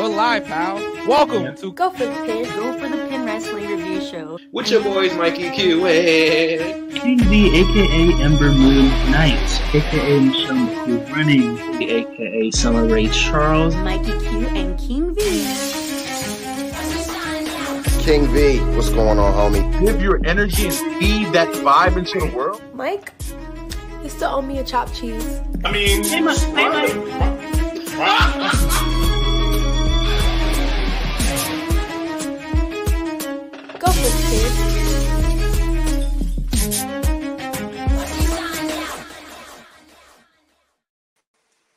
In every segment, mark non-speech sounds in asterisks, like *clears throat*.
We're live, pal. Welcome to Go for the pin. Go for the pin wrestling review show. With your boys, Mikey Q and King V, aka Ember Moon Knight, aka Michelle McCool Running, aka Summer Ray Charles. Mikey Q and King V. King V, what's going on, homie? give your energy and feed that vibe into the world. Mike, you still owe me a chopped cheese. I mean, Hey, my, hey, my. *laughs* *laughs*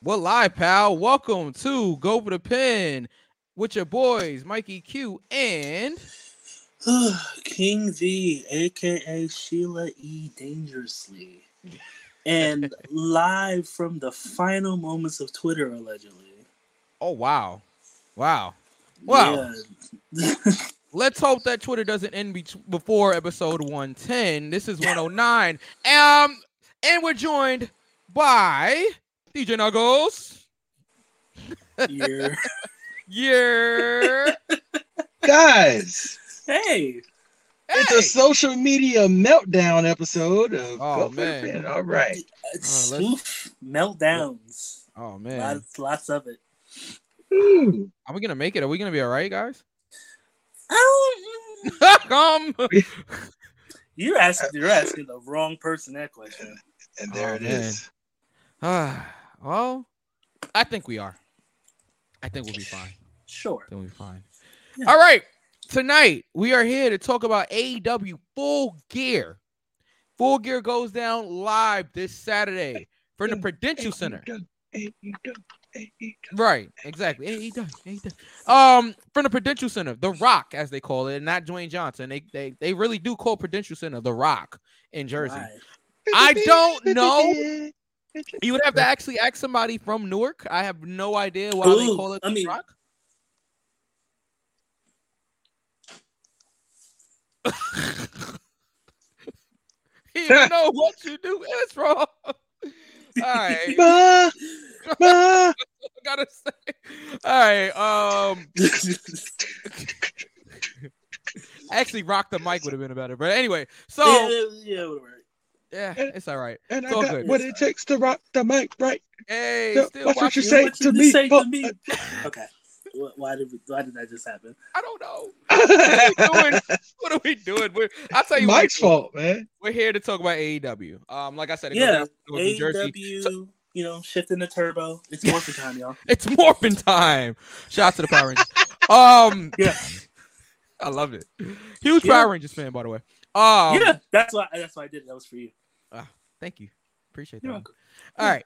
we're live, pal. Welcome to Go for the Pin with your boys, Mikey Q and *sighs* King V, aka Sheila E. Dangerously. And *laughs* live from the final moments of Twitter, allegedly. oh wow, wow. Wow. Yeah. *laughs* Let's hope that Twitter doesn't end be- before episode 110. This is 109. Um, and we're joined by DJ Nuggles. You're- *laughs* Yeah. Guys, hey, it's a social media meltdown episode of Oh, Go man. All right. it's let's- oof, meltdowns. Oh man. Lots, lots of it. Ooh. Are we gonna make it? Are we gonna be all right, guys? Um, *laughs* um. you're asking, you're asking the wrong person that question. And there Oh, it man. is. Ah, *sighs* *sighs* well, I think we are. I think we'll be fine. Sure. Then we'll be fine. Yeah. All right. Tonight we are here to talk about AEW Full Gear. Full Gear goes down live this Saturday from the Prudential Center. Right, exactly. AEW, AEW. Um, from the Prudential Center, The Rock, as they call it, and not Dwayne Johnson. They they they really do call Prudential Center The Rock in Jersey. Right. I don't *laughs* know. You would have to actually ask somebody from Newark. I have no idea why they call it I mean- Rock. *laughs* you don't know what you do is wrong. All right, *laughs* Ma, ma. *laughs* Gotta say. All right, um, actually, rock the mic would have been better, but anyway. So yeah, yeah, whatever. yeah, it's all right. And I It's all got good. what it takes to rock the mic, right? Hey, Yeah, still watch what you watching. say What to you me, say but- to me? *laughs* Okay. Why did we, why did that just happen? I don't know. What are we doing? What are we doing? We're, I'll tell you what Mike's we're fault, man. We're here to talk about AEW. Um, like I said, Yeah, down to New Jersey. AEW, you know, shifting the turbo. It's morphin' time, y'all. *laughs* It's morphin' time. Shout out to the Power Rangers. um, *laughs* Yeah, I loved it. Huge Yeah. Power Rangers fan, by the way. Um, yeah. That's why. That's why I did it. That was for you. Thank you. Appreciate that. You're welcome. All right.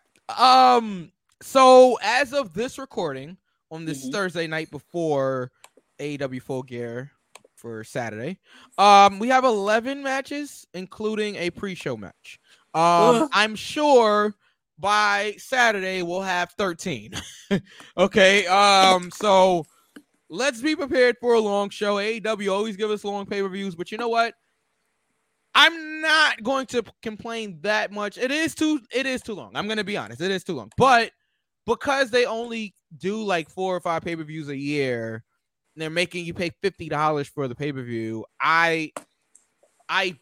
Um. So as of this recording on this Mhm. Thursday night before AEW Full Gear for Saturday, um, we have eleven matches, including a pre-show match. Um. I'm sure by Saturday we'll have thirteen. *laughs* okay. Um. So let's be prepared for a long show. AEW always give us long pay-per-views, but you know what? I'm not going to complain that much. It is too it is too long. I'm going to be honest. It is too long. But because they only do like four or five pay-per-views a year, they're making you pay $50 for the pay-per-view, I I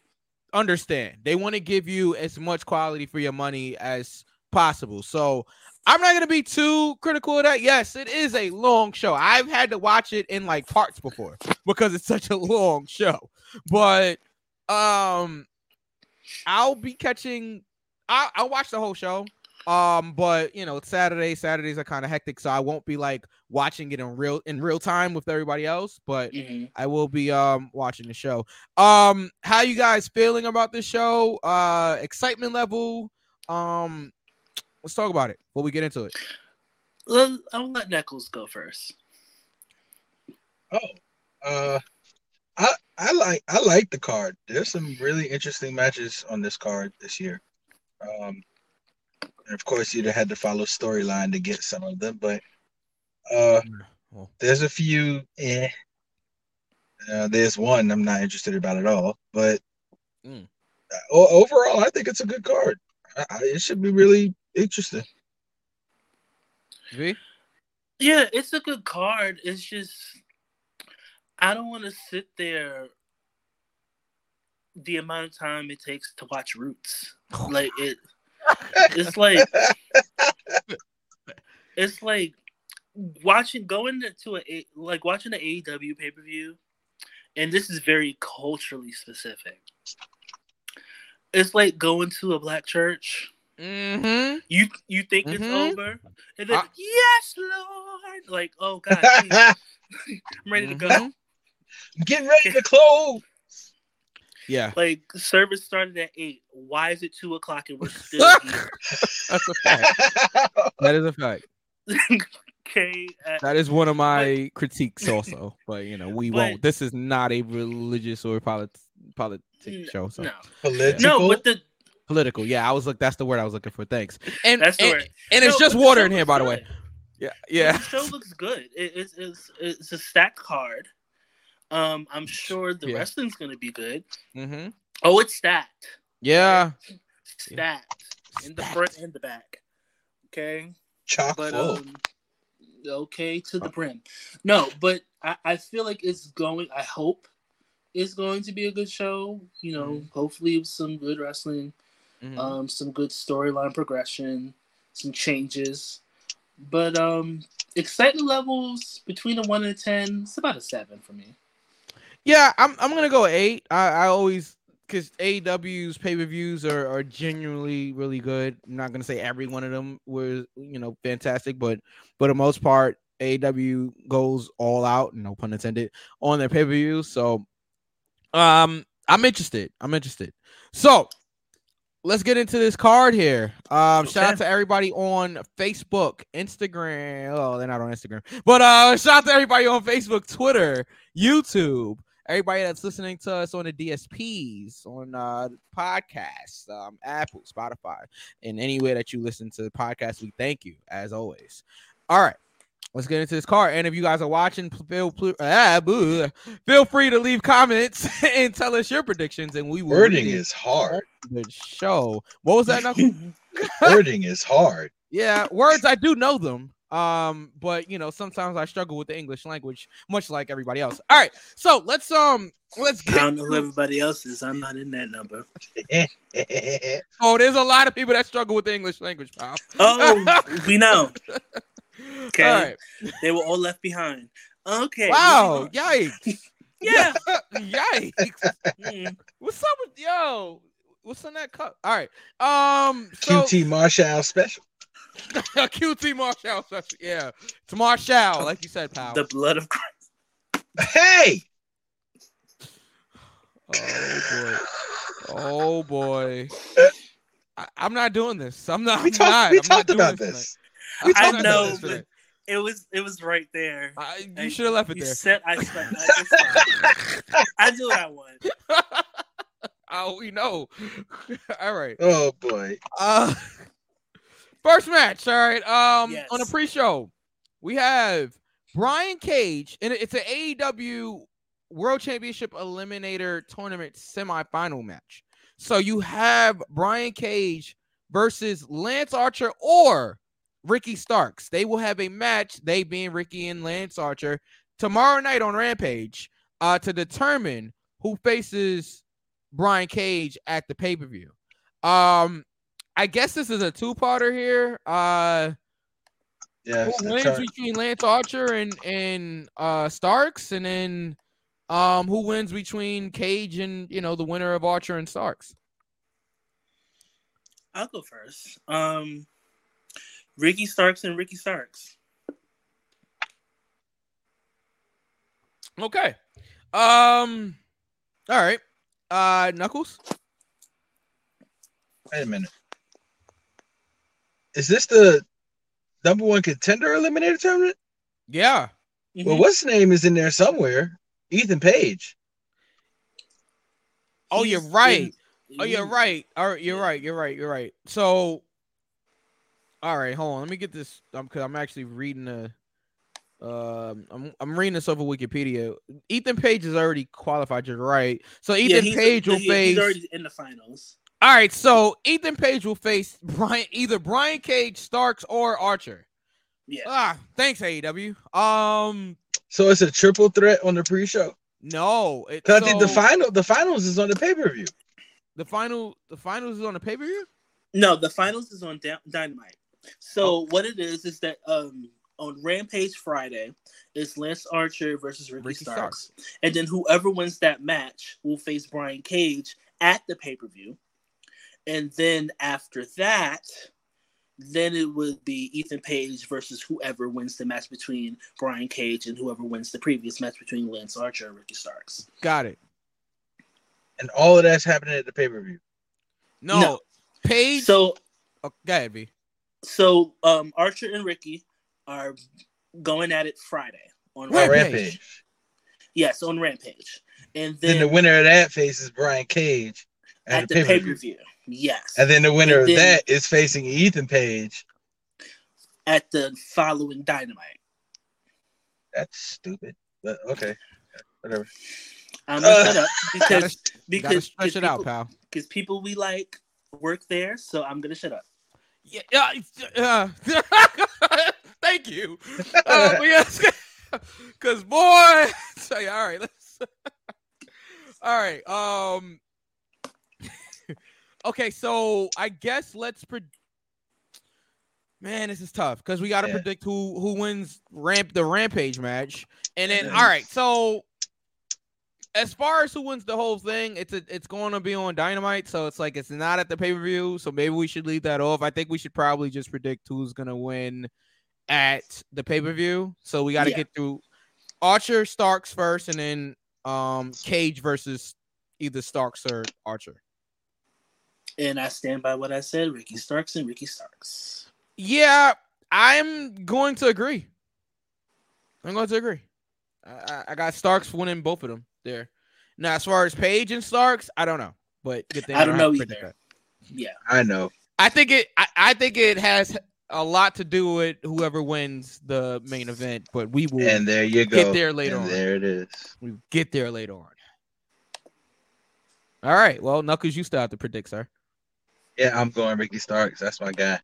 understand. They want to give you as much quality for your money as possible. So I'm not gonna be too critical of that. Yes, it is a long show. I've had to watch it in like parts before because it's such a long show. But um, I'll be catching. I'll, I'll watch the whole show. Um, but you know, it's Saturday. Saturdays are kind of hectic, so I won't be like watching it in real in real time with everybody else. But Mhm. I will be um watching the show. Um, how you guys feeling about this show? Uh, excitement level. Um, let's talk about it before we get into it. I'll let Knuckles go first. Oh, uh, I I like I like the card. There's some really interesting matches on this card this year. Um, and of course you'd have had to follow storyline to get some of them, but uh, Well, there's a few. Eh. Uh, there's one I'm not interested about at all, but Mm. uh, overall, I think it's a good card. I, I, it should be really interesting. V? Yeah, it's a good card. It's just I don't want to sit there the amount of time it takes to watch Roots. Like it it's like *laughs* it's like watching going to a like watching the AEW pay per view, and this is very culturally specific. It's like going to a black church. Mm-hmm. You you think it's Mhm. over, and then I- yes, Lord, like oh god. *laughs* *laughs* I'm ready to go. Get ready to close. Yeah, Like service started at eight. Why is it two o'clock and we're *laughs* still here? that's a fact. That is a fact. *laughs* okay, uh, That is one of my critiques, also. But you know, we *laughs* But- won't. This is not a religious or polit- politic n- show. So no, Political. no, but the political. Yeah, I was look. That's the word I was looking for. Thanks. And that's the and, word. and it's just water in here, looks by the way. Yeah, yeah. the show looks good. It, it's it's it's a stack card. Um, I'm sure the Yeah. wrestling's gonna be good. Mm-hmm. Oh, it's stacked. Yeah. Stacked in the front and the back. Okay. Chock but full. um, okay to the brim. No, but I, I feel like it's going. I hope it's going to be a good show. You know, Mm-hmm. hopefully with some good wrestling, Mhm. um, some good storyline progression, some changes. But um, excitement levels between a one and a ten, it's about a seven for me. Yeah, I'm I'm gonna go eight. I, I always because AEW's pay per views are, are genuinely really good. I'm not gonna say every one of them was you know fantastic, but for the most part, AEW goes all out, no pun intended, on their pay per views. So, um, I'm interested. I'm interested. So, let's get into this card here. Um, shout out to everybody on Facebook, Instagram. Oh, they're not on Instagram, but uh, shout out to everybody on Facebook, Twitter, YouTube. Everybody that's listening to us on the DSPs, on uh podcasts, um, Apple, Spotify, and anywhere that you listen to the podcast, we thank you as always. All right, let's get into this card. And if you guys are watching, feel ah, feel free to leave comments *laughs* and tell us your predictions, and we will Wording is hard. the show. What was that? *laughs* Wording is hard. *laughs* Yeah, words I do know them. Um, but you know, sometimes I struggle with the English language, much like everybody else. All right, so let's um let's I get don't know who everybody else is. I'm not in that number. *laughs* oh, there's a lot of people that struggle with the English language, pal. Oh, we *laughs* know. Okay. All right. They were all left behind. Okay. Wow, yikes. *laughs* Yeah. yikes. Mm. What's up with yo? What's in that cup? All right. Um so QT Marshall special. *laughs* QT Marshall special. Yeah. It's Marshall, like you said, pal. The blood of Christ. Hey, *sighs* Oh boy. Oh boy. I, I'm not doing this. I'm not. we I'm talked. not. We I'm talked doing about tonight. this. We talked I'm I about know, this. this but it was it was right there. I, And you should have left it you there. Said I, said, *laughs* I, I, I do what I want. *laughs* oh, we know. all right. Oh boy. Uh, first match. All right. Um, Yes. on the pre-show, we have Brian Cage, and it's an AEW World Championship Eliminator Tournament semifinal match. So you have Brian Cage versus Lance Archer or Ricky Starks. They will have a match, they being Ricky and Lance Archer, tomorrow night on Rampage, uh, to determine who faces Brian Cage at the pay-per-view. Um, I guess this is a two-parter here. Uh Yes. who wins turn- between Lance Archer and and uh Starks, and then um who wins between Cage and you know the winner of Archer and Starks. I'll go first. Um, Ricky Starks and Ricky Starks. Okay. Um. All right. Uh, Knuckles. Wait a minute. Is this the number one contender eliminator tournament? Yeah. Well, what's his name is in there somewhere? Ethan Page. Oh, you're right. in- Oh, you're right. All right, you're right. You're right. You're right. So, all right, hold on. Let me get this. Um, because I'm actually reading the. Um, I'm I'm reading this over Wikipedia. Ethan Page is already qualified. You're right. So Ethan he's- Page will he- face. He's already in the finals. All right, so Ethan Page will face Brian either Brian Cage, Starks, or Archer. Yeah. Ah, thanks AEW. Um, So it's a triple threat on the pre-show. no, it, Cause I think the final, the finals is on the pay-per-view. the final, the finals is on the pay per view. No, the finals is on Dy- Dynamite. So Oh. what it is is that um on Rampage Friday is Lance Archer versus Ricky, Ricky Starks. and then whoever wins that match will face Brian Cage at the pay per view, and then after that, then it would be Ethan Page versus whoever wins the match between Brian Cage and whoever wins the previous match between Lance Archer and Ricky Starks. Got it. And all of that's happening at the pay-per-view. No, No. Page. So oh, go ahead, B. so um Archer and Ricky are going at it Friday on On Rampage. Rampage. Yes, on Rampage. And Then then, the winner of that faces Brian Cage at, at the the pay pay-per-view. per view. Yes. And then the winner And of that is facing Ethan Page. at the following Dynamite. That's stupid. But okay. Whatever. I'm gonna Uh, shut up *laughs* Gotta, because gotta because stretch because it out, people, pal. because people we like work there, so I'm gonna shut up. Yeah, yeah. Uh, *laughs* thank you. Uh, because *laughs* boy, so, all right, let's. all right. Um. Okay, so I guess let's. Pre- Man, this is tough because we got to Yeah. predict who who wins ramp the rampage match, and then Yeah. all right. So as far as who wins the whole thing, it's a, it's going to be on Dynamite, so it's like it's not at the pay per view. So maybe we should leave that off. I think we should probably just predict who's gonna win at the pay per view. So we got to Yeah. get through Archer Starks first, and then um Cage versus either Starks or Archer. And I stand by what I said. Ricky Starks and Ricky Starks. Yeah, I'm going to agree. I'm going to agree. I, I- I got Starks winning both of them there. Now, as far as Page and Starks, I don't know, but good thing I don't know either. that. Yeah. I know. I think it. I, I think it has a lot to do with whoever wins the main event, but we will And there you go. get there later and on. There it is. We get there later on. All right. Well, Knuckles, you still have to predict, sir. Yeah, I'm going Ricky Starks. That's my guy.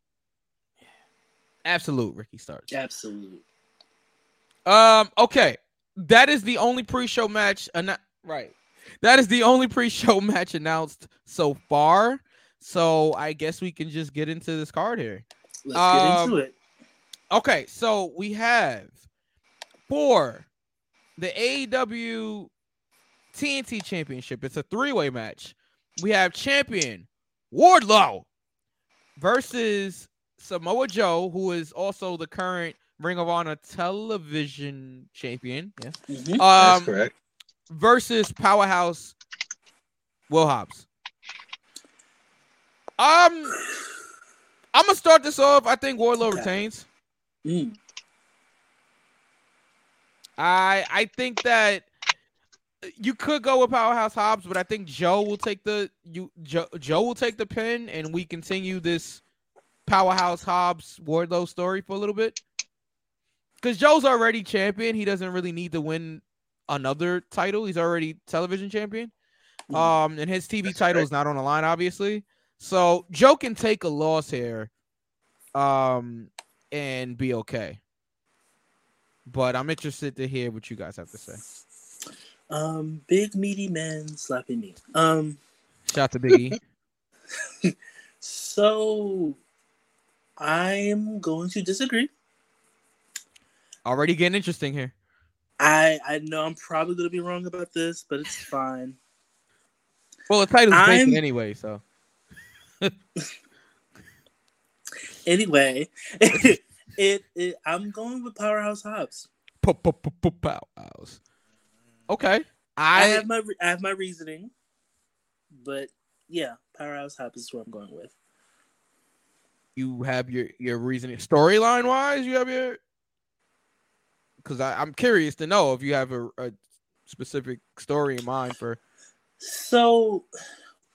Absolute Ricky Starks. Absolutely. Um. Okay, that is the only pre-show match. Anna- right. That is the only pre-show *laughs* match announced so far. So I guess we can just get into this card here. Let's get Um, into it. Okay, so we have for the AEW TNT Championship. It's a three-way match. We have champion Wardlow versus Samoa Joe, who is also the current Ring of Honor television champion. Yeah. Mhm. That's Um, correct. versus Powerhouse Will Hobbs. Um, I'm gonna start this off. I think Wardlow Okay. retains. Mm. I I think that you could go with Powerhouse Hobbs, but I think Joe will take the you Joe, Joe will take the pin, and we continue this Powerhouse Hobbs Wardlow story for a little bit. Because Joe's already champion, he doesn't really need to win another title. He's already television champion. Mhm. Um, and his TV That's title correct. is not on the line, obviously. So Joe can take a loss here, um, and be okay. But I'm interested to hear what you guys have to say. Um, big meaty man slapping me. Um, Shout out to Biggie. *laughs* *laughs* so I'm going to disagree. Already getting interesting here. I I know I'm probably going to be wrong about this, but it's fine. Well, the title's vacant I'm- anyway, so *laughs* Anyway, it, it, I'm going with Powerhouse Hobbs. Powerhouse. Okay. I, I have my I have my reasoning, but yeah, Powerhouse Hobbs is what I'm going with. you have your your reasoning storyline wise. You have your because I'm curious to know if you have a, a specific story in mind for. So,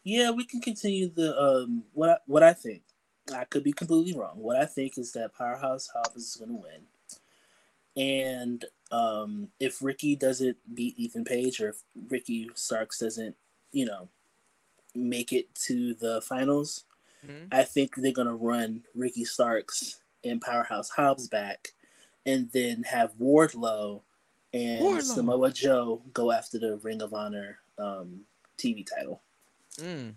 yeah, we can continue the um what I, what I think. I could be completely wrong. What I think is that Powerhouse Hobbs is going to win, and um if Ricky doesn't beat Ethan Page or if Ricky Starks doesn't, you know, make it to the finals, Mhm. I think they're going to run Ricky Starks and Powerhouse Hobbs back and then have Wardlow and Wardlow. Samoa Joe go after the Ring of Honor um, TV title. Mm.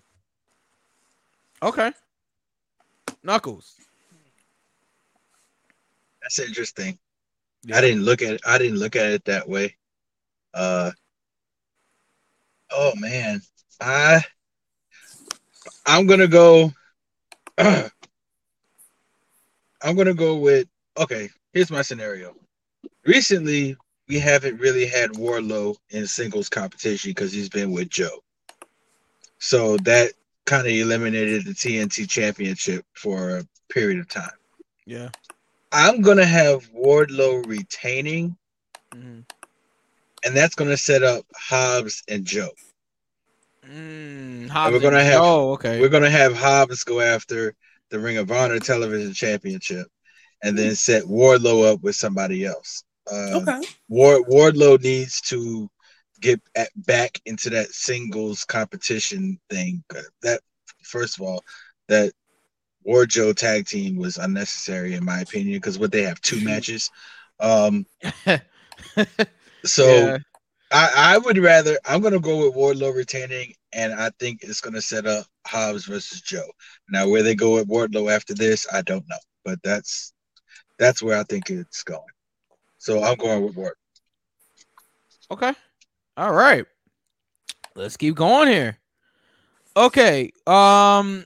Okay. Knuckles. That's interesting. Yeah. I didn't look at it. I didn't look at it that way. Uh oh man. I I'm gonna go *clears throat* I'm gonna go with okay, here's my scenario. Recently we haven't really had Wardlow in singles competition because he's been with Joe. So that kind of eliminated the TNT championship for a period of time. Yeah. I'm gonna have Wardlow retaining, Mhm. and that's gonna set up Hobbs and Joe. Mm, we're gonna have- Oh, okay. We're gonna have Hobbs go after the Ring of Honor Television Championship, and then set Wardlow up with somebody else. Uh, Okay. Ward Wardlow needs to get at, back into that singles competition thing. That first of all, that Ward Joe tag team was unnecessary in my opinion because what they have two *laughs* matches. Um, *laughs* so Yeah. I, I would rather I'm gonna go with Wardlow retaining, and I think it's gonna set up Hobbs versus Joe. Now where they go with Wardlow after this, I don't know, but that's that's where I think it's going. So I'm going with Ward. Okay. All right. Let's keep going here. Okay. Um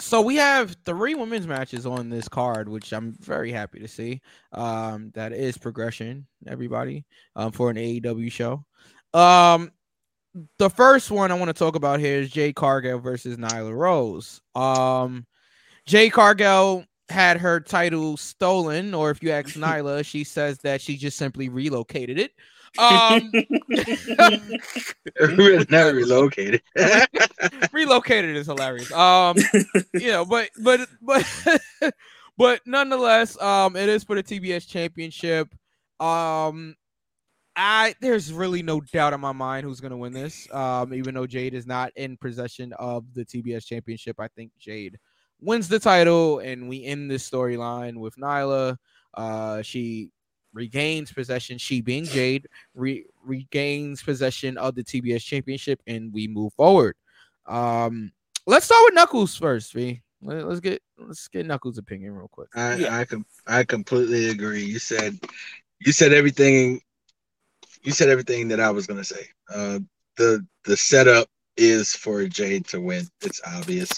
so we have three women's matches on this card, which I'm very happy to see. Um that is progression, everybody, um for an AEW show. Um the first one I want to talk about here is Jade Cargill versus Nyla Rose. Um Jade Cargill had her title stolen, or if you ask *laughs* Nyla, she says that she just simply relocated it. Um, *laughs* Never relocated. *laughs* relocated is hilarious. Um, *laughs* you know, but but but but nonetheless, um, it is for the TBS championship. Um, I there's really no doubt in my mind who's gonna win this. Um, even though Jade is not in possession of the TBS championship, I think Jade wins the title, and we end this storyline with Nyla. Uh, she regains possession. She being Jade re- regains possession of the TBS championship, and we move forward. Um, let's start with Knuckles first, V. Let- Let's get let's get Knuckles' opinion real quick. I I com- I completely agree. You said you said everything you said everything that I was gonna say. Uh the the setup is for Jade to win. It's obvious.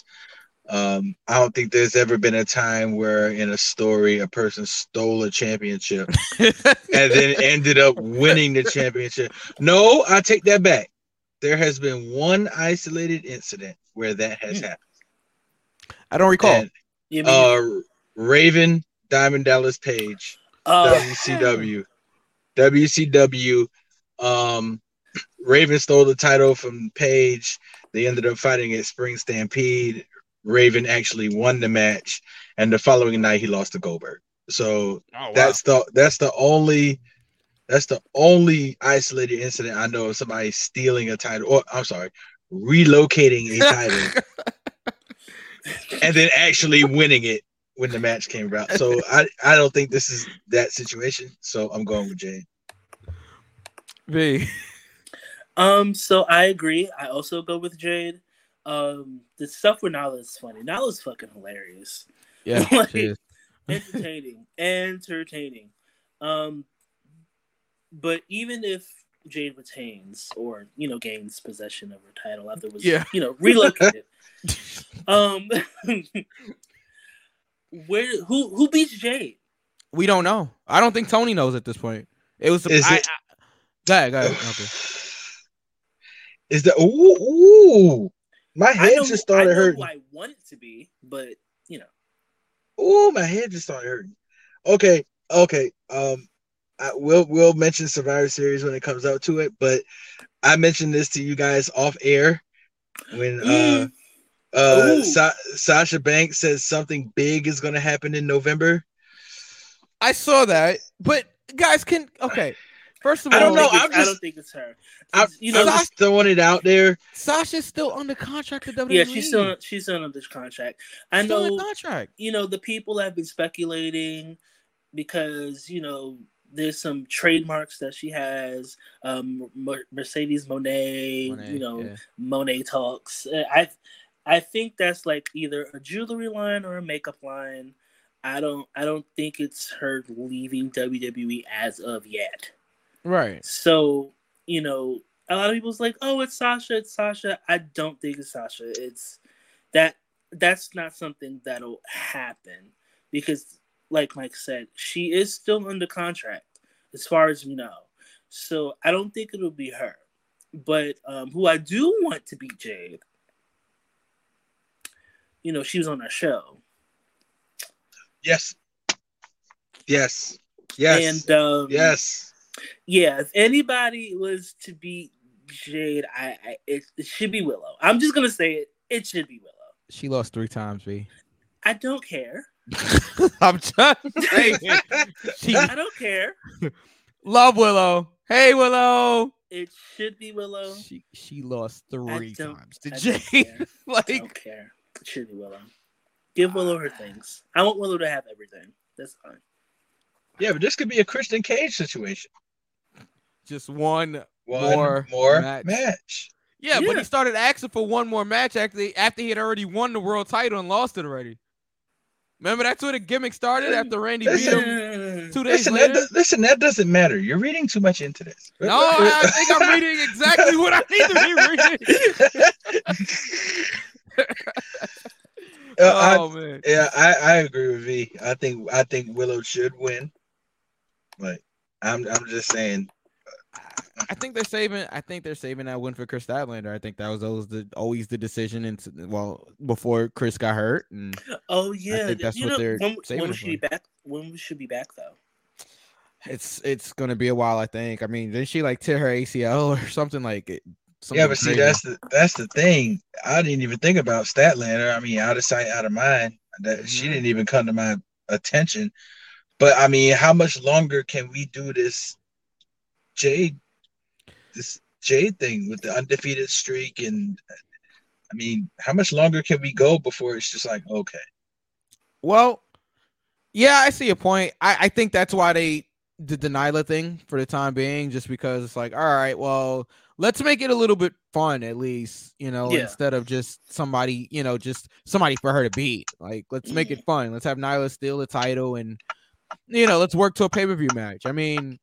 Um, I don't think there's ever been a time where in a story a person stole a championship *laughs* and then ended up winning the championship. No, I take that back. There has been one isolated incident where that has happened. I don't recall. And, You mean, uh, Raven Diamond Dallas Page, uh, WCW, WCW. Um, Raven stole the title from Page. They ended up fighting at Spring Stampede. Raven actually won the match, and the following night he lost to Goldberg. So Oh, wow. that's the that's the only that's the only isolated incident I know of somebody stealing a title. Or I'm sorry, relocating a title *laughs* and then actually winning it when the match came about. So I I don't think this is that situation. So I'm going with Jade. V. Um, so I agree. I also go with Jade. Um, the stuff with Nyla is funny. Nyla's fucking hilarious. Yeah, *laughs* Like- Entertaining. entertaining. Um, but even if Jade retains or you know gains possession of her title after it was Yeah. you know relocated. *laughs* um, *laughs* where who who beats Jade? We don't know. I don't think Tony knows at this point. It was. Is I, it- I- go ahead. Go ahead. Okay. *sighs* Is that ooh ooh? My I head know, just I started know hurting. who I want it to be, but you know. Oh, my head just started hurting. Okay, okay. Um, I will we'll mention Survivor Series when it comes out to it, but I mentioned this to you guys off air when uh Mm. uh Ooh. Sa- Sasha Banks says something big is going to happen in November. I saw that, but guys, can okay. First of all, I don't know, I'm it's- I don't think it's her. I'm, you know, I'm just throwing it out there. Sasha's still under contract with WWE. yeah, she's still she's still under contract. I Still know contract. you know the people have been speculating because you know there's some trademarks that she has. Um, Mercedes Monet, Monet, you know, yeah. Monet talks. I I think that's like either a jewelry line or a makeup line. I don't I don't think it's her leaving WWE as of yet. Right. So, you know, a lot of people's like, "Oh, it's Sasha, it's Sasha." I don't think it's Sasha. It's that that's not something that'll happen because like Mike said, she is still under contract as far as we know. So, I don't think it'll be her. But um who I do want to be Jade you know, she was on our show. Yes. Yes. Yes. And um, yes. Yeah, if anybody was to beat Jade, I, I it, it should be Willow. I'm just gonna say it. It should be Willow. She lost three times, B. I don't care. *laughs* I'm just saying. *laughs* She I don't care. *laughs* love Willow. Hey Willow. It should be Willow. She she lost three times to Jade. care. I like don't care. It should be Willow. Give Willow her things. I want Willow to have everything. That's fine. Yeah, but this could be a Christian Cage situation. just one. One More more, match. match. Yeah, but he started asking for one more match after after he had already won the world title and lost it already. Remember that's where the gimmick started after Randy beat him two days Listen, that, later. listen, that doesn't matter. You're reading too much into this. No, I think I'm reading exactly what I need to be reading. *laughs* Uh, I- oh man. yeah, I, I agree with V. I think I think Willow should win, but I'm I'm just saying. I think they're saving. I think they're saving that win for Kris Statlander. I think that was always the always the decision. And well, before Kris got hurt, and Oh yeah, think that's you what know, they're when, saving when we should be back? When we should be back though? it's it's gonna be a while. I think. I mean, didn't she like tear her ACL or something like it? yeah, something but see, crazy? that's the that's the thing. I didn't even think about Statlander. I mean, out of sight, out of mind. That she Mhm. didn't even come to my attention. But I mean, how much longer can we do this Jade this Jade thing with the undefeated streak and I mean, how much longer can we go before it's just like, okay. Well, yeah, I see a point. I, I think that's why they did the Nyla thing for the time being, just because it's like, all right, well, let's make it a little bit fun at least, you know, Yeah. instead of just somebody, you know, just somebody for her to beat. Like, let's make it fun. Let's have Nyla steal the title and, you know, let's work to a pay per view match. I mean,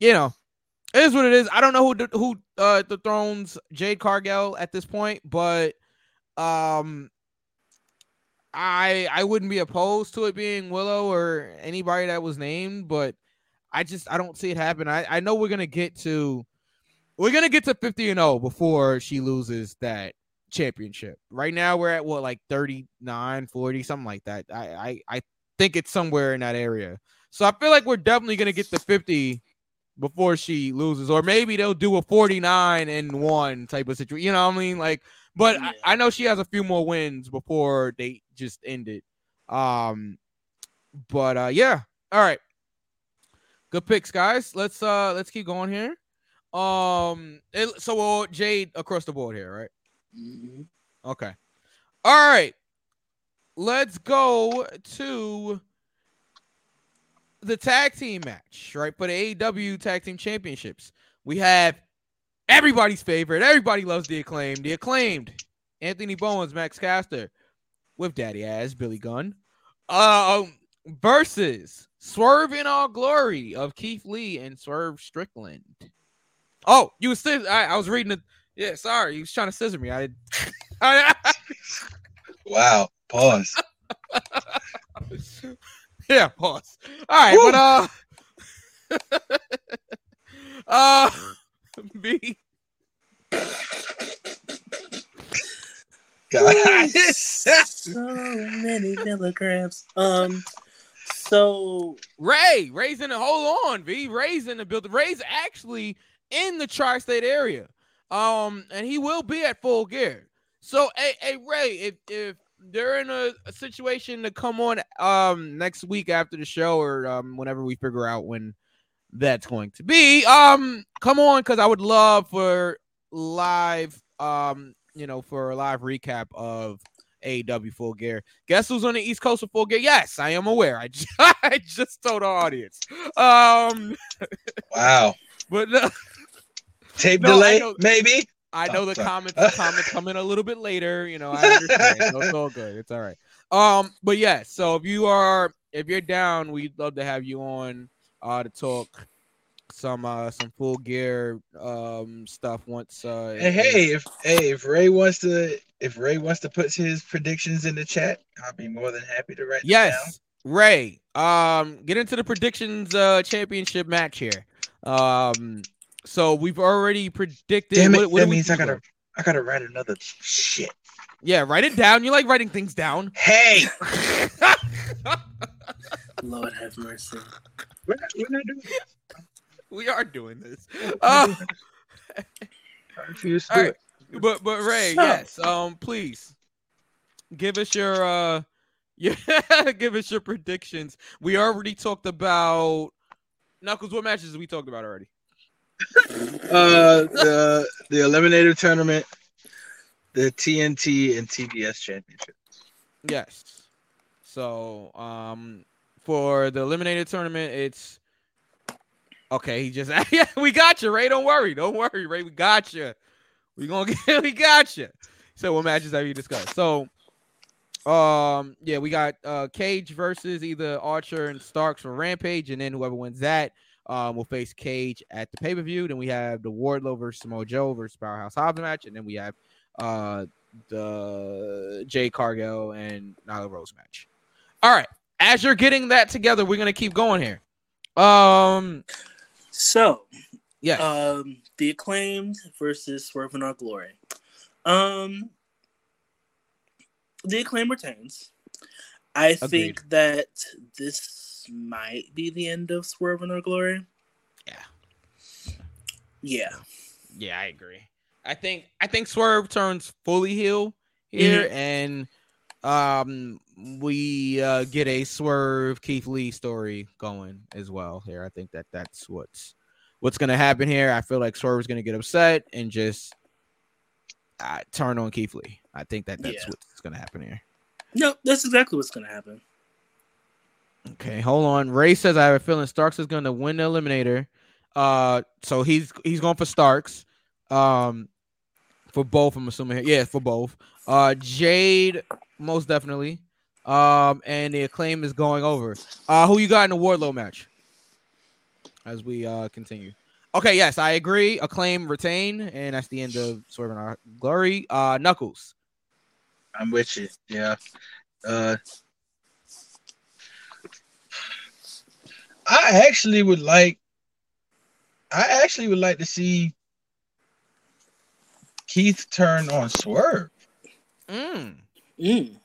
you know, it is what it is. I don't know who who uh thrones Jade Cargill at this point, but um I I wouldn't be opposed to it being Willow or anybody that was named, but I just I don't see it happen. I, I know we're gonna get to we're gonna get to 50 and 0 before she loses that championship. Right now we're at what like 39, 40, something like that. I I, I think it's somewhere in that area. So I feel like we're definitely gonna get to 50 before she loses, or maybe they'll do a 49 and one type of situation. You know what I mean? Like, but Yeah. I, I know she has a few more wins before they just end it. Um, but uh, yeah, all right, good picks, guys. Let's uh, let's keep going here. Um, it, so uh, Jade across the board here, right? Mhm. Okay. All right. Let's go to the tag team match, right? For the AEW Tag Team Championships. We have everybody's favorite. Everybody loves the acclaimed. The acclaimed. Anthony Bowens, Max Caster with Daddy Ass, Billy Gunn. Um, versus Swerve in Our Glory of Keith Lee and Swerve Strickland. Oh, you was I, I was reading it. Yeah, sorry, you was trying to scissor me. I, *laughs* I Wow. Pause. *laughs* yeah, pause. All right, but uh, *laughs* uh, *laughs* B. God. so many milligrams. Um, so Ray, Ray's in the hold on, V. Ray's in the building. Ray's actually in the tri-state area. Um, and he will be at full gear. So hey, hey Ray, if if they're in a, a situation to come on um next week after the show or um whenever we figure out when that's going to be, um, come on, because I would love for live um, you know, for a live recap of AEW Full Gear. Guess who's on the East Coast of Full Gear? Yes, I am aware. I just, *laughs* I just told the audience. Um, Wow. *laughs* but uh, Tape No, delay, maybe. I know the comments the comments come in a little bit later. You know, I *laughs* understand. so it's all good. It's all right. Um, but yeah, so if you are if you're down, we'd love to have you on uh to talk some uh some full gear um stuff once uh And hey, if hey, if Ray wants to, if Ray wants to put his predictions in the chat, I'll be more than happy to write. them down. yes ray um get into the predictions uh championship match here um so we've already predicted Damn it! what- what that means I gotta, I gotta write another shit. yeah write it down you like writing things down Hey, *laughs* Lord have mercy. we're not, we're not doing. we are doing this uh, I refuse to All do it. But but Ray, Stop. yes. Um, please give us your uh, *laughs* yeah, give us your predictions. We already talked about Knuckles. What matches we talked about already? Uh, the the eliminator tournament, the TNT and TBS championship. Yes. So um, for the eliminated tournament, it's okay. He just *laughs* yeah, we got you, Ray. Don't worry, don't worry, Ray. We got you. We gonna get, *laughs* we got you. So what matches have you discussed? So, um, yeah, we got uh Cage versus either Archer and Starks for Rampage, and then whoever wins that, um, will face Cage at the pay per view. Then we have the Wardlow versus Samoa Joe versus Powerhouse Hobbs match, and then we have uh the Jade Cargill and Nyla Rose match. All right, as you're getting that together, we're gonna keep going here. Um, So, yes, um, the acclaimed versus Swerve in Our Glory. Um, the acclaim retains. I Agreed. think that this might be the end of Swerve and Our Glory. Yeah. Yeah. Yeah, I agree. I think I think Swerve turns fully heel here, Mhm. and um we uh get a Swerve Keith Lee story going as well here. I think that that's what's what's gonna happen here. I feel like Swerve's gonna get upset and just uh, turn on Keith Lee. I think that that's Yeah. what's gonna happen here. No, that's exactly what's gonna happen. Okay, hold on. Ray says I have a feeling Starks is going to win the eliminator. Uh, so he's he's going for Starks. Um, for both. I'm assuming. Yeah, for both. Uh, Jade most definitely. Um, and the acclaim is going over. Uh, who you got in the Wardlow match? As we uh continue. Okay, yes, I agree. Acclaim retain, and that's the end of Swerve Our Glory. Uh, Knuckles. I'm with you. Yeah. Uh, I actually would like. I actually would like to see Keith turn on Swerve. Mm, Mm.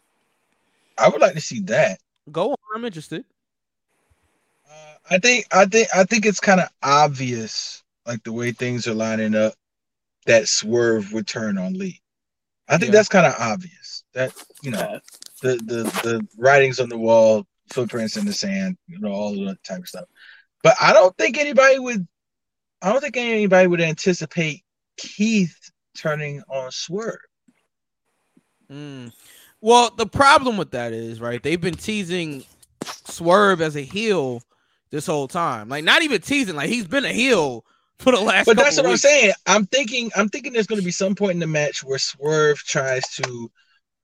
I would like to see that. go on. I'm interested. Uh, I think. I think. I think it's kind of obvious, like the way things are lining up, that Swerve would turn on Lee. I think Yeah. that's kind of obvious. That you know. The the the writings on the wall, footprints in the sand, you know, all of that type of stuff. But I don't think anybody would. I don't think anybody would anticipate Keith turning on Swerve. Mm. Well, the problem with that is, right? They've been teasing Swerve as a heel this whole time. Like, not even teasing. Like, he's been a heel for the last. But that's what I'm saying. I'm thinking. I'm thinking there's going to be some point in the match where Swerve tries to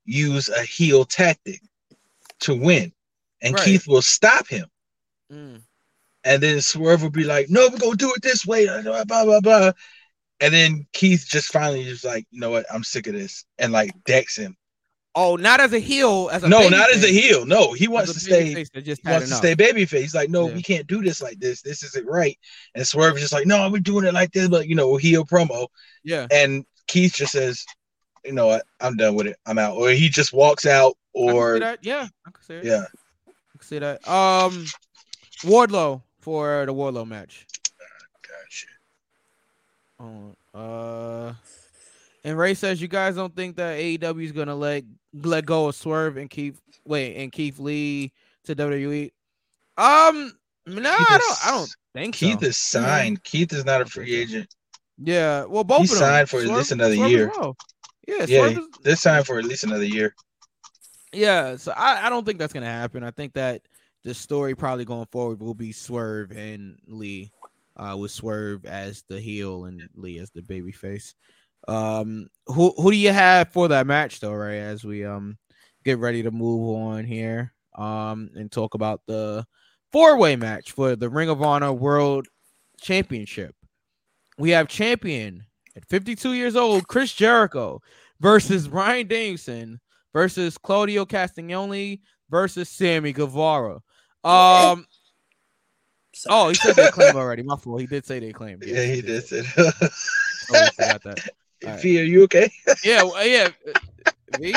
use a heel tactic to win, and Right. Keith will stop him. Mm. And then Swerve will be like, "No, we're gonna do it this way." Blah blah blah. blah. And then Keith just finally just like, "You know what? I'm sick of this," and like decks him. Oh, not as a heel. As a No, not as a heel. No, he wants to stay. face He wants to stay babyface. He's like, no, Yeah. we can't do this like this. This isn't right. And Swerve is just like, no, we're doing it like this, but you know, heel promo. Yeah. And Keith just says, you know what? I'm done with it. I'm out. Or he just walks out. I can see Or yeah, I can see it. yeah, I can see that. Um, Wardlow for the Wardlow match. gotcha. Oh, uh, and Ray says you guys don't think that AEW is gonna let let go of Swerve and Keith wait and Keith Lee to WWE. Um, no, I don't. I don't think Keith so. is signed. Keith is not a free agent. Yeah, well, both them. signed for at least another as year. well. Yeah, Yeah, Swerve is, they're signed for at least another year. Yeah, so I, I don't think that's gonna happen. I think that the story probably going forward will be Swerve and Lee, uh, with Swerve as the heel and Lee as the baby face. Um, who who do you have for that match though? Right as we um get ready to move on here, um, and talk about the four way match for the Ring of Honor World Championship. We have champion at 52 years old, Chris Jericho versus Bryan Danielson versus Claudio Castagnoli versus Sammy Guevara. Um. Oh, he said they claim *laughs* already. My fault. He did say they claim. Yeah, he did say *laughs* Oh, I forgot that. *laughs* All right. V, are you okay? Yeah, well, yeah. V?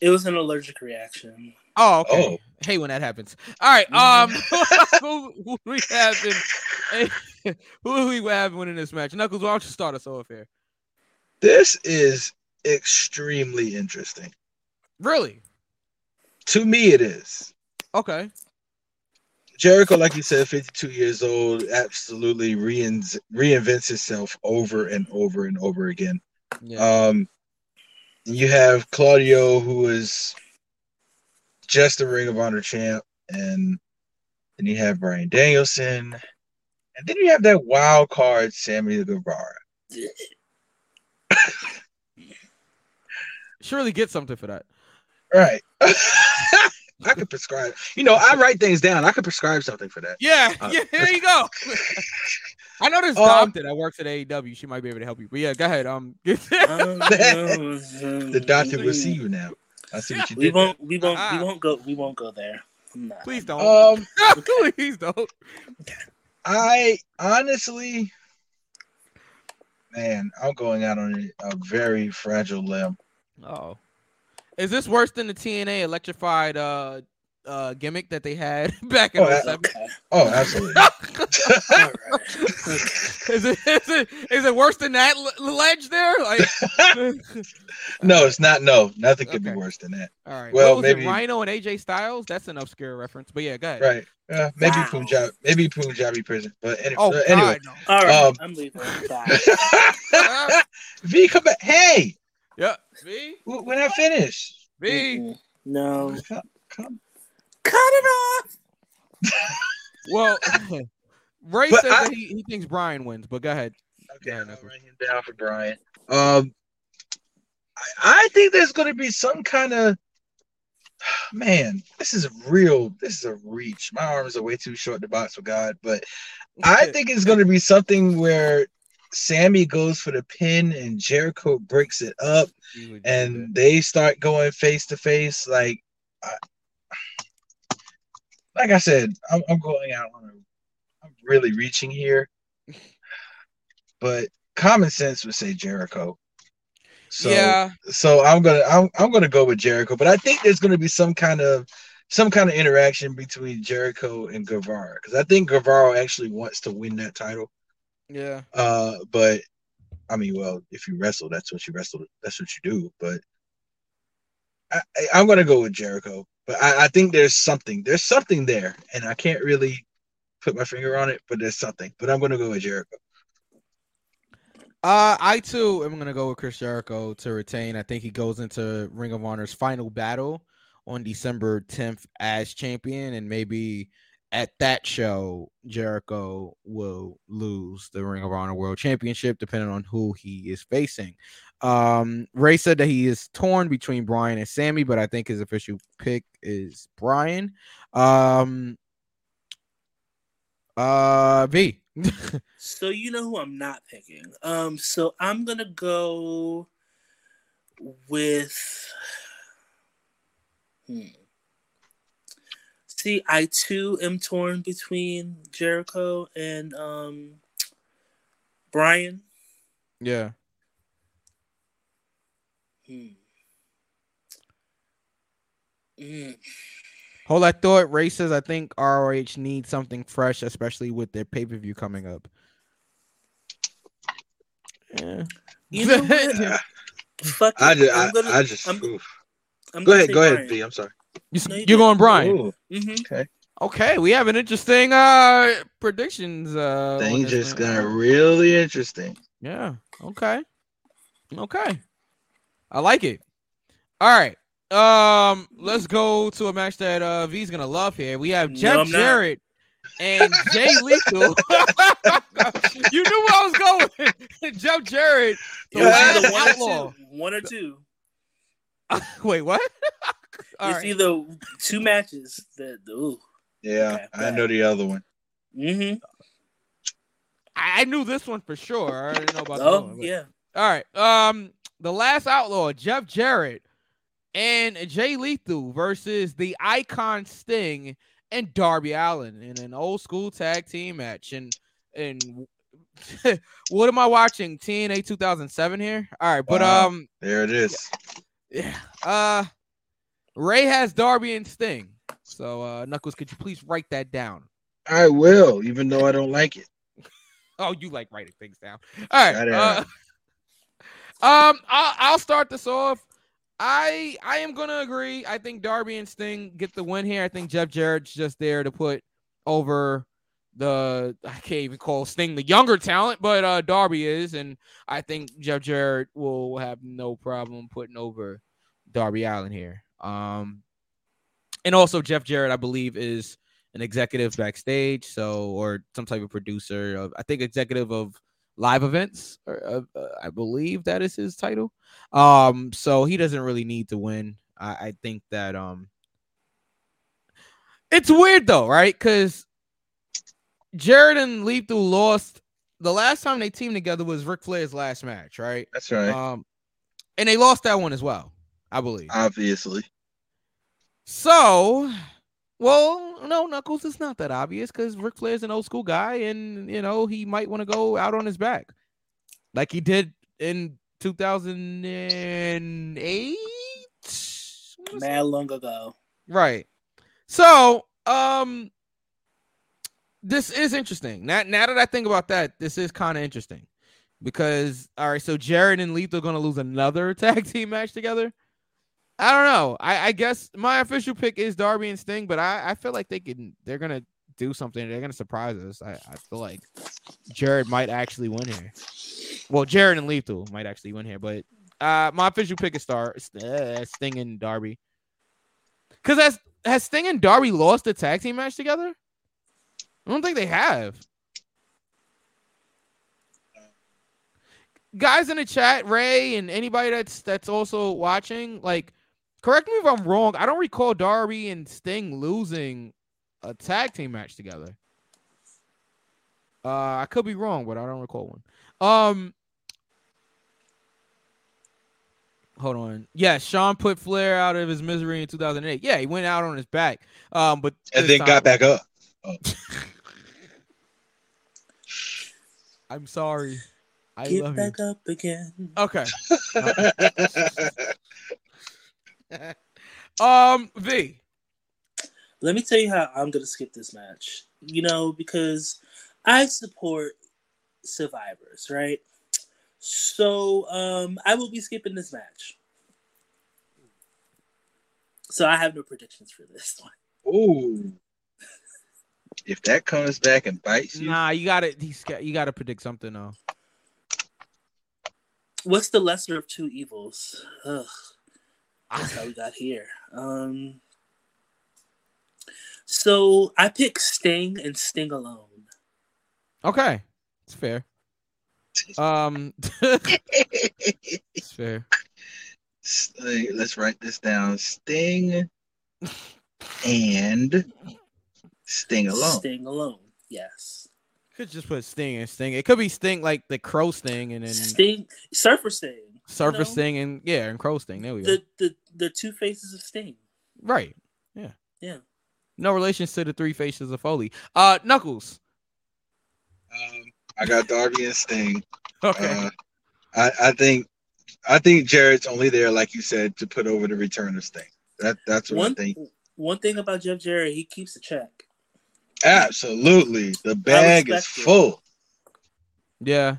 It was an allergic reaction. Oh, okay. Oh. Hey, when that happens. All right. Um, who, who we have in, who we have winning this match? Knuckles, why don't you start us off here? This is extremely interesting. Really? To me, it is. Okay. Jericho, like you said, 52 years old, absolutely rein- reinvents himself over and over and over again. Yeah. Um, you have Claudio, who is just a Ring of Honor champ, and then you have Bryan Danielson, and then you have that wild card Sammy Guevara. *laughs* Surely get something for that. Right. *laughs* I could prescribe. You know, I write things down. I could prescribe something for that. Yeah. Uh, yeah. There you go. *laughs* I know there's Um, doctor that works at AEW. She might be able to help you. But yeah, go ahead. Um. the *laughs* the doctor will see you now. I see what you We did. won't. We won't. Ah. We won't go. We won't go there. I'm. Please don't. Um, Please don't. I honestly, man, I'm going out on a, a very fragile limb. Oh. Is this worse than the TNA electrified uh uh gimmick that they had *laughs* back in Oh, that- 07? Okay. Oh, absolutely. *laughs* All right. is, it, is it is it worse than that l- ledge there? Like *laughs* no, it's not. No, nothing could Okay. be worse than that. all right. Well, what was maybe- it, Rhino and AJ Styles? That's an obscure reference. But yeah, go ahead. Right. Uh, maybe Wow. Punjab, maybe Punjabi prison. But any, Oh, uh, anyway, God, All right. Um, I'm leaving. Bye. V, come back. Hey, no. Yeah. V w- when I finish, V. No. come, come. Cut it off. *laughs* Well, *laughs* Ray But says I- that he, he thinks Bryan wins, but go ahead. Okay, Yeah, I'll no write him down for Bryan. Um, I, I think there's going to be some kind of *sighs* man. This is a real. This is a reach. My arms are way too short to box with God, but *laughs* I think it's going to be something where Sammy goes for the pin and Jericho breaks it up, and they start going face to face. Like, I, like I said, I'm, I'm going out on a. I'm really reaching here, *laughs* but common sense would say Jericho. So, yeah. so I'm gonna I'm, I'm gonna go with Jericho, but I think there's gonna be some kind of some kind of interaction between Jericho and Guevara because I think Guevara actually wants to win that title. Yeah. Uh, but I mean, well, if you wrestle, that's what you wrestle. That's what you do. But I, I, I'm gonna go with Jericho. But I, I think there's something. There's something there, and I can't really put my finger on it. But there's something. But I'm gonna go with Jericho. Uh, I too am gonna go with Chris Jericho to retain. I think he goes into Ring of Honor's final battle on December 10th as champion, and maybe at that show Jericho will lose the Ring of Honor World Championship, depending on who he is facing. Um, Ray said that he is torn between Bryan and Sammy, but I think his official pick is Bryan. Um, uh, V. *laughs* So you know who I'm not picking. Um, so I'm gonna go with. Hmm. See, I too am torn between Jericho and um Bryan. yeah. Hmm. Mm. Hold that thought. Ray says I think ROH needs something fresh, especially with their pay per view coming up. Yeah. You know *laughs* what? Fuck. I just I, I'm gonna, I just I'm- I'm go ahead. say Go ahead, Brian. B. I'm sorry. You, No, you are going Bryan. Ooh, Mhm. okay. Okay, we have an interesting uh predictions. Uh, on Things just one. got really interesting. Yeah. Okay. Okay. I like it. All right. Um, let's go to a match that uh V's gonna love here. We have Jeff I'm not. Jarrett and Jay *laughs* Lethal. *laughs* you knew where I was going. *laughs* Jeff Jarrett, the It was last one or two. One or two. Wait, what? *laughs* All it's right. either two matches that ooh. Yeah, Okay, I know the other one. Mm-hmm. I I knew this one for sure. I didn't know about the Oh other one, but- yeah. All right. Um, the last outlaw, Jeff Jarrett and Jay Lethal versus the Icon Sting and Darby Allin in an old school tag team match. And and *laughs* what am I watching? TNA 2007 here. All right, but Wow. um, There it is. yeah. Uh, Ray has Darby and Sting. So uh, Knuckles, could you please write that down? I will, even though I don't like it. *laughs* Oh, you like writing things down. All right. Uh, *laughs* um, I'll, I'll start this off. I I am gonna agree. I think Darby and Sting get the win here. I think Jeff Jarrett's just there to put over the I can't even call Sting the younger talent, but uh Darby is, and I think Jeff Jarrett will have no problem putting over Darby Allin here. Um, and also Jeff Jarrett, I believe, is an executive backstage, so or some type of producer of I think executive of live events. Or, uh, uh, I believe that is his title. Um, so he doesn't really need to win. I, I think that um, it's weird though, right? Because Jarrett and Lethal lost the last time they teamed together was Ric Flair's last match, right? That's right. Um, and they lost that one as well, I believe. Obviously. So, well, no, Knuckles, it's not that obvious because Ric Flair's an old school guy, and you know he might want to go out on his back, like he did in 2008. Mad long ago. Right. So, um, this is interesting. Now, now that I think about that, this is kind of interesting because all right, so Jarrett and Lethal are gonna lose another *laughs* tag team match together. I don't know. I, I guess my official pick is Darby and Sting, but I, I feel like they can. They're gonna do something. They're gonna surprise us. I, I feel like Jarrett might actually win here. Well, Jarrett and Lethal might actually win here, but uh, my official pick is Star uh, Sting and Darby. Because has has Sting and Darby lost a tag team match together? I don't think they have. Guys in the chat, Ray, and anybody that's that's also watching, like, correct me if I'm wrong. I don't recall Darby and Sting losing a tag team match together. Uh, I could be wrong, but I don't recall one. Um, hold on. Yeah, Shawn put Flair out of his misery in 2008. Yeah, he went out on his back. Um, but And this then got back up. *laughs* I'm sorry. I Get love back you. up again. Okay. *laughs* *laughs* um, V. Let me tell you how I'm gonna skip this match. You know, because I support survivors, right? So um I will be skipping this match. So I have no predictions for this *laughs* one. Ooh. If that comes back and bites you, Nah, you gotta he's got you gotta predict something though. What's the lesser of two evils? Ugh. That's how we got here. Um so I pick Sting and Sting alone. Okay. It's fair. Um *laughs* it's fair. S- let's write this down. Sting and Sting alone. Sting alone. Yes. Could just put Sting and Sting. It could be Sting like the Crow Sting and then Sting Surfer Sting. Surfer know? Sting and yeah, and Crow Sting. There we go. The the the two faces of Sting. right. Yeah. Yeah. No relations to the three faces of Foley. Uh Knuckles. Um, I got Darby and Sting. *laughs* Okay. Uh, I, I think I think Jarrett's only there, like you said, to put over the return of Sting. That that's what One I think. one thing about Jeff Jarrett, he keeps a check. Absolutely, the bag is respect it. full. Yeah.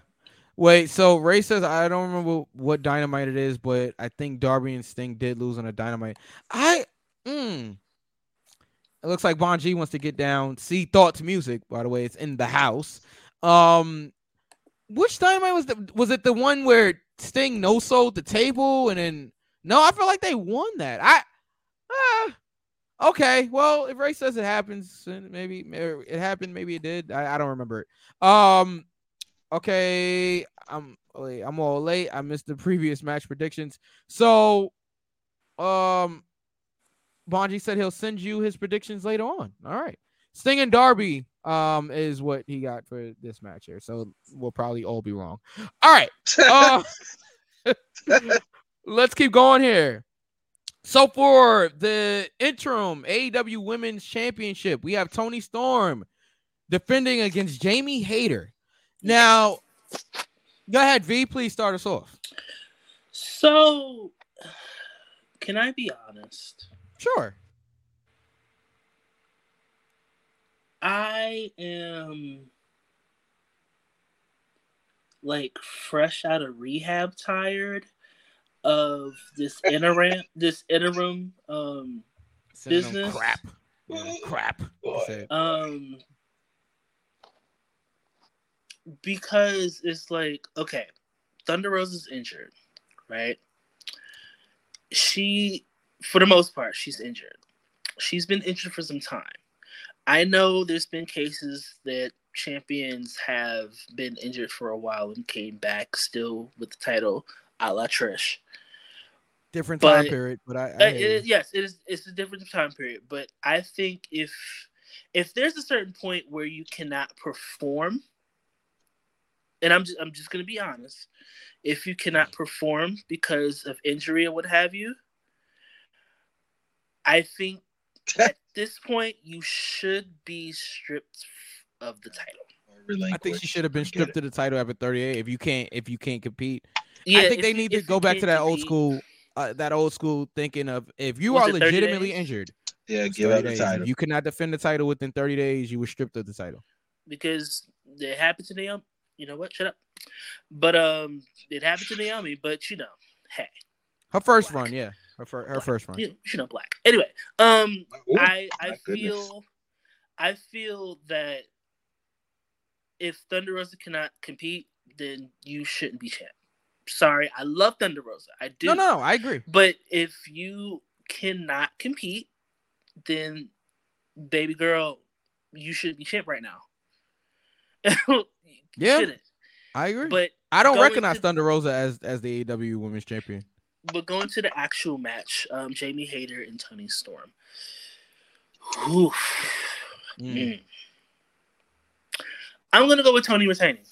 Wait, so Ray says I don't remember what dynamite it is, but I think Darby and Sting did lose on a dynamite. I mm, it looks like Bonji wants to get down. See thoughts music, by the way, it's in the house. Um which dynamite was the was it the one where Sting no sold the table and then No, I feel like they won that. I uh, okay. Well, if Ray says it happens, maybe, maybe it happened, maybe it did. I, I don't remember it. Um okay. I'm wait, I'm all late. I missed the previous match predictions. So um Bonji said he'll send you his predictions later on. All right. Sting and Darby um is what he got for this match here. So we'll probably all be wrong. All right. Uh, *laughs* *laughs* let's keep going here. So for the interim AEW Women's Championship, we have Toni Storm defending against Jamie Hayter. Now, go ahead, V. Please start us off. So, can I be honest? Sure. I am like fresh out of rehab tired of this *laughs* interim this interim um business. Crap. Yeah, crap. Um because it's like, okay, Thunder Rosa is injured, right? She for the most part, she's injured. She's been injured for some time. I know there's been cases that champions have been injured for a while and came back still with the title a la Trish. Different but- time period, but I, I you. it- yes, it is. It's a different time period, but I think if if there's a certain point where you cannot perform, and I'm just I'm just gonna be honest, if you cannot perform because of injury or what have you, I think *laughs* at this point you should be stripped of the title. I think she should have been stripped of the title after 38 if you can't if you can't compete. Yeah, I think if they you- need to go back to can't that old school uh, that old school thinking of if you Was are legitimately days? injured, Yeah, it's give 30 up the days. title. You cannot defend the title within 30 days, you were stripped of the title. because it happened to Naomi. You know what? Shut up. But um, it happened to Naomi. But you know, hey, Her first Black. run, yeah. Her, fir- her Black. first run. you, you know, black. Anyway, um, Ooh, I I my goodness. feel I feel that if Thunder Rosa cannot compete, then you shouldn't be champ. Sorry, I love Thunder Rosa. I do. No, no, no, I agree. But if you cannot compete, then baby girl, you should be champ right now. *laughs* Yeah. shouldn't. I agree. But I don't recognize to- Thunder Rosa as as the AW Women's Champion. but going to the actual match, um, Jamie Hayter and Toni Storm. Whew. Mm. Mm. I'm gonna go with Tony retaining.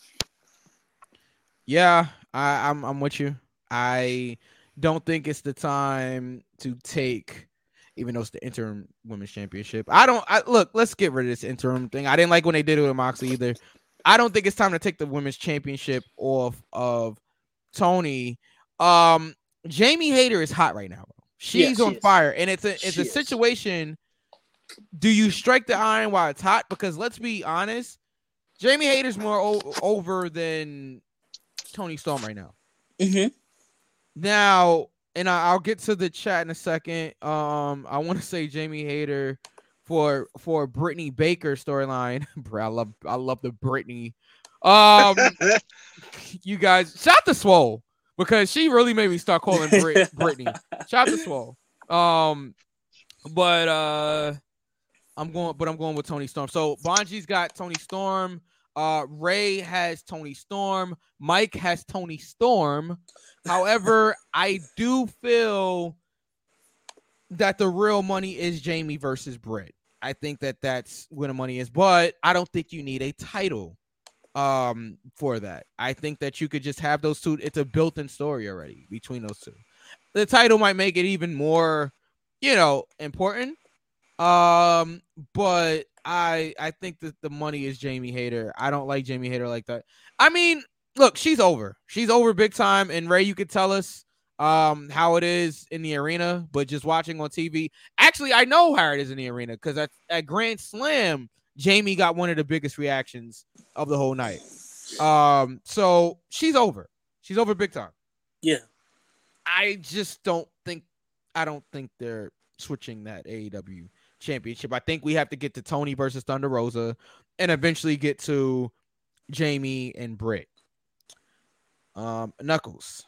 Yeah, I, I'm I'm with you. I don't think it's the time to take, even though it's the interim women's championship. I don't. I look. Let's get rid of this interim thing. I didn't like when they did it with Moxley either. I don't think it's time to take the women's championship off of Toni. Um, Jamie Hayter is hot right now. She's Yeah, she on is. fire, and it's a it's She a is. situation. Do you strike the iron while it's hot? Because let's be honest, Jamie Hayter's more o- over than Toni Storm right now. Mm-hmm. Now, and I, I'll get to the chat in a second. Um, I want to say Jamie Hayter for for Brittany Baker storyline. *laughs* Bro, I love I love the Brittany. Um, *laughs* you guys, shout to Swole because she really made me start calling Brit, *laughs* Brittany. Shout to Swole. Um, but uh, I'm going, but I'm going with Toni Storm. So Bonji's got Toni Storm. Uh, Ray has Toni Storm. Mike has Toni Storm. However, I do feel that the real money is Jamie versus Britt. I think that that's where the money is, but I don't think you need a title um for that. I think that you could just have those two. It's a built-in story already between those two. The title might make it even more, you know, important. Um, but I I think that the money is Jamie Hayter. I don't like Jamie Hayter like that. I mean, look, she's over. She's over big time. And Ray, you could tell us um how it is in the arena, but just watching on TV. Actually, I know how it is in the arena because at, at Grand Slam, Jamie got one of the biggest reactions of the whole night. Um, so she's over. She's over big time. Yeah. I just don't think I don't think they're switching that AEW championship. I think we have to get to Toni versus Thunder Rosa and eventually get to Jamie and Britt. Um Knuckles.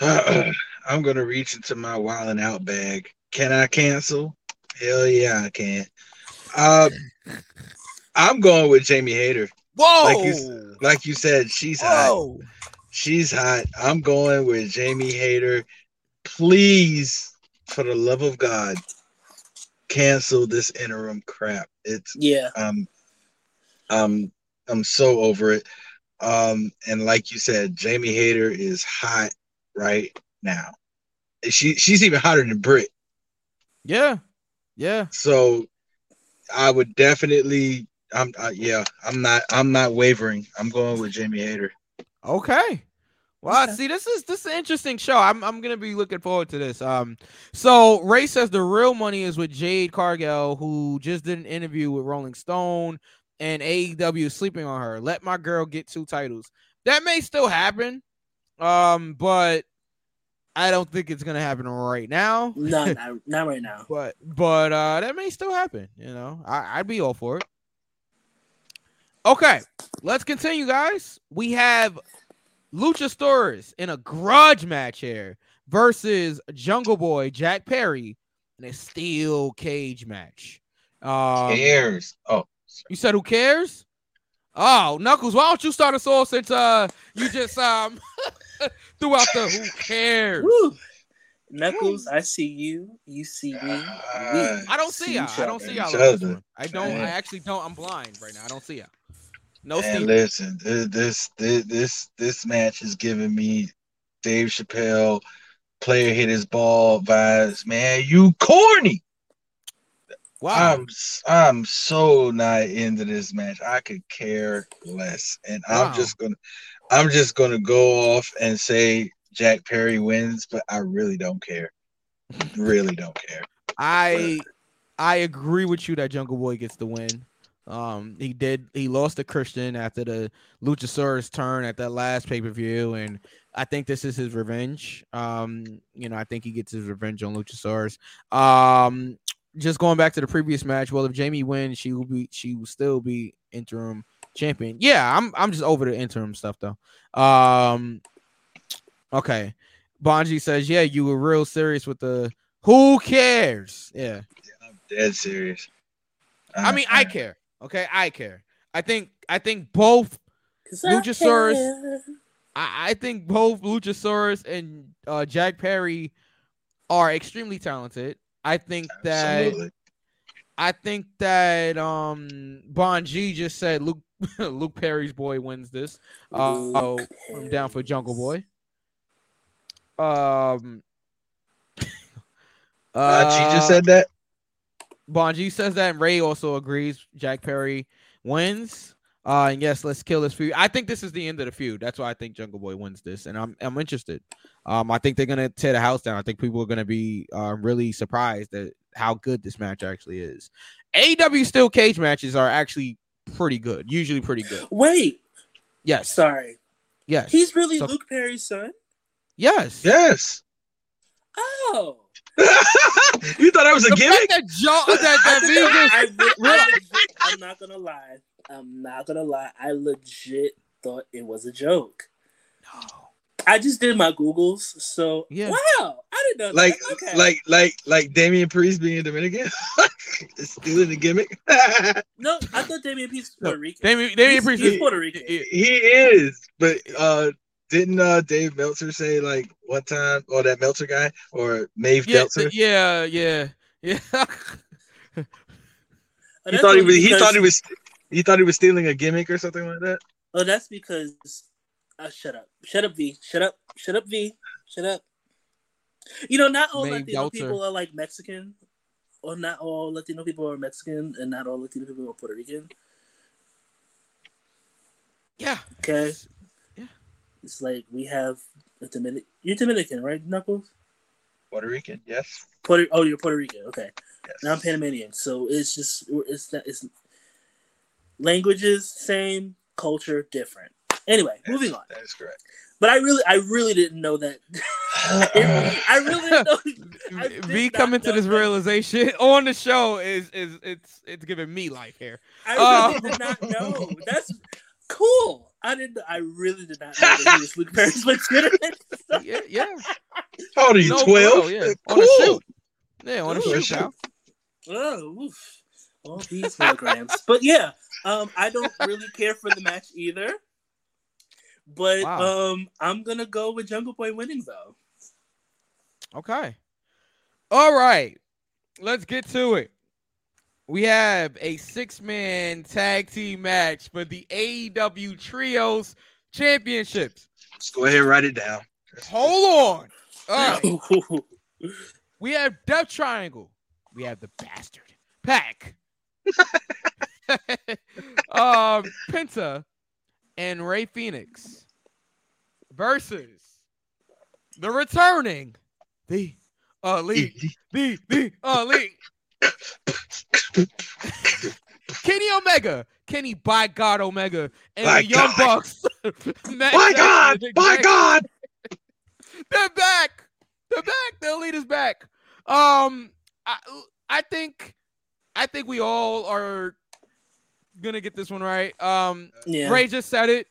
I'm gonna reach into my wild and out bag. Can I cancel? Hell yeah, I can. Uh, I'm going with Jamie Hayter. Whoa! Like you, like you said, she's hot. She's hot. I'm going with Jamie Hayter. Please, for the love of God, cancel this interim crap. It's Yeah. um um I'm so over it. Um and like you said, Jamie Hayter is hot right now. She she's even hotter than Brit. Yeah, yeah. So I would definitely I'm uh, yeah, I'm not I'm not wavering. I'm going with Jamie Hayter. Okay. Well, see, this is this is an interesting show. I'm I'm gonna be looking forward to this. Um, so Ray says the real money is with Jade Cargill, who just did an interview with Rolling Stone, and AEW sleeping on her. Let my girl get two titles. That may still happen, um, but I don't think it's gonna happen right now. No, *laughs* not, not right now. But but uh that may still happen. You know, I, I'd be all for it. Okay, let's continue, guys. We have Lucha Luchasaurus in a grudge match here versus Jungle Boy Jack Perry in a steel cage match. Um, Cares. Oh, you said who cares? Oh, Knuckles, why don't you start us off since uh you just um *laughs* threw out the who cares? Woo. Knuckles, I see you. You see me. Uh, I don't see y'all. I don't see y'all. On this other. one. I don't. I actually don't. I'm blind right now. I don't see y'all. No Man, Steve. listen, this this this this match is giving me Dave Chappelle player hit his ball vibes. Man, you corny. Wow. I'm I'm so not into this match. I could care less, and Wow. I'm just gonna I'm just gonna go off and say Jack Perry wins, but I really don't care. Really don't care. I I agree with you that Jungle Boy gets the win. Um, he did. He lost to Christian after the Luchasaurus turn at that last pay per view, and I think this is his revenge. Um, you know, I think he gets his revenge on Luchasaurus. Um, just going back to the previous match. Well, if Jamie wins, she will be. She will still be interim champion. Yeah, I'm. I'm just over the interim stuff though. Um, okay. Bonji says, "Yeah, you were real serious with the who cares." Yeah. I'm dead serious. I mean, I care. Okay, I care. I think I think both Luchasaurus- care. I, I think both Luchasaurus and uh, Jack Perry are extremely talented. I think that I think that um Bonji just said Luke *laughs* Luke Perry's boy wins this. Uh, so I'm down for Jungle Boy. Um *laughs* Uh, she just said that. Bonji says that, and Ray also agrees. Jack Perry wins. Uh, and yes, let's kill this feud. I think this is the end of the feud. That's why I think Jungle Boy wins this, and I'm I'm interested. Um, I think they're gonna tear the house down. I think people are gonna be uh, really surprised at how good this match actually is. AW steel cage matches are actually pretty good, usually pretty good. Wait, Yes, sorry. yes, He's really So- Luke Perry's son? yes. Yes. Oh. *laughs* you thought I was a The gimmick? fact that Joe that, that V *laughs* I, re- I legit, I'm not gonna lie. I'm not gonna lie. I legit thought it was a joke. I just did my Googles, so Yeah. wow, I didn't know like. Okay. like like like Damian Priest being Dominican, *laughs* stealing the gimmick. *laughs* no, I thought Damian Priest was Puerto Rican. Damian, Damian He's- Priest he's is- Puerto Rican. he- he is, but uh, didn't uh Dave Meltzer say like one time, or that Meltzer guy, or Maeve yeah, Meltzer? yeah, yeah, yeah. Oh, he that's thought he was he thought he was he thought he was stealing a gimmick or something like that. Oh, that's because. Uh, shut up! Shut up, V! Shut up! Shut up, V! Shut up! You know, not all Maeve Latino Delter. people are like Mexican, or not all Latino people are Mexican, and not all Latino people are Puerto Rican. yeah. Okay, Yeah. it's like we have a Dominican. You're Dominican, right, Knuckles? Puerto Rican, yes. Puerto. Oh, you're Puerto Rican. Okay, yes. now I'm Panamanian. So it's just it's not it's languages same, culture different. Anyway, Yes, moving on. That is correct. But I really, I really didn't know that. *laughs* I really didn't know. *laughs* I did V not coming to this that. realization *laughs* on the show is is it's it's giving me life here. I really Oh. did not know. That's cool. I didn't. I really did not know that he was Luke Perry's legitimate. son. Yeah, yeah. How old are you? Twelve. bro, yeah. Cool. On a shoot. Yeah, on a Ooh, shoot, shoot. Oh, oof. all these milligrams. but yeah, um, I don't really care for the match either. But Wow. um, I'm gonna go with Jungle Boy winning though. Okay. All right. Let's get to it. We have a six man tag team match for the AEW Trios Championships. Let's go ahead and write it down. Hold on. All right. *laughs* We have Death Triangle. We have the bastard Pac. *laughs* *laughs* um, Penta and Rey Fenix versus the returning the elite, the the elite. *laughs* Kenny Omega, Kenny by God Omega, and By the Young God. Bucks. *laughs* Matt My Jackson God! by God! *laughs* They're back. They're back. The elite is back. Um, I I think I think we all are gonna get this one right. Um, yeah. Ray just said it.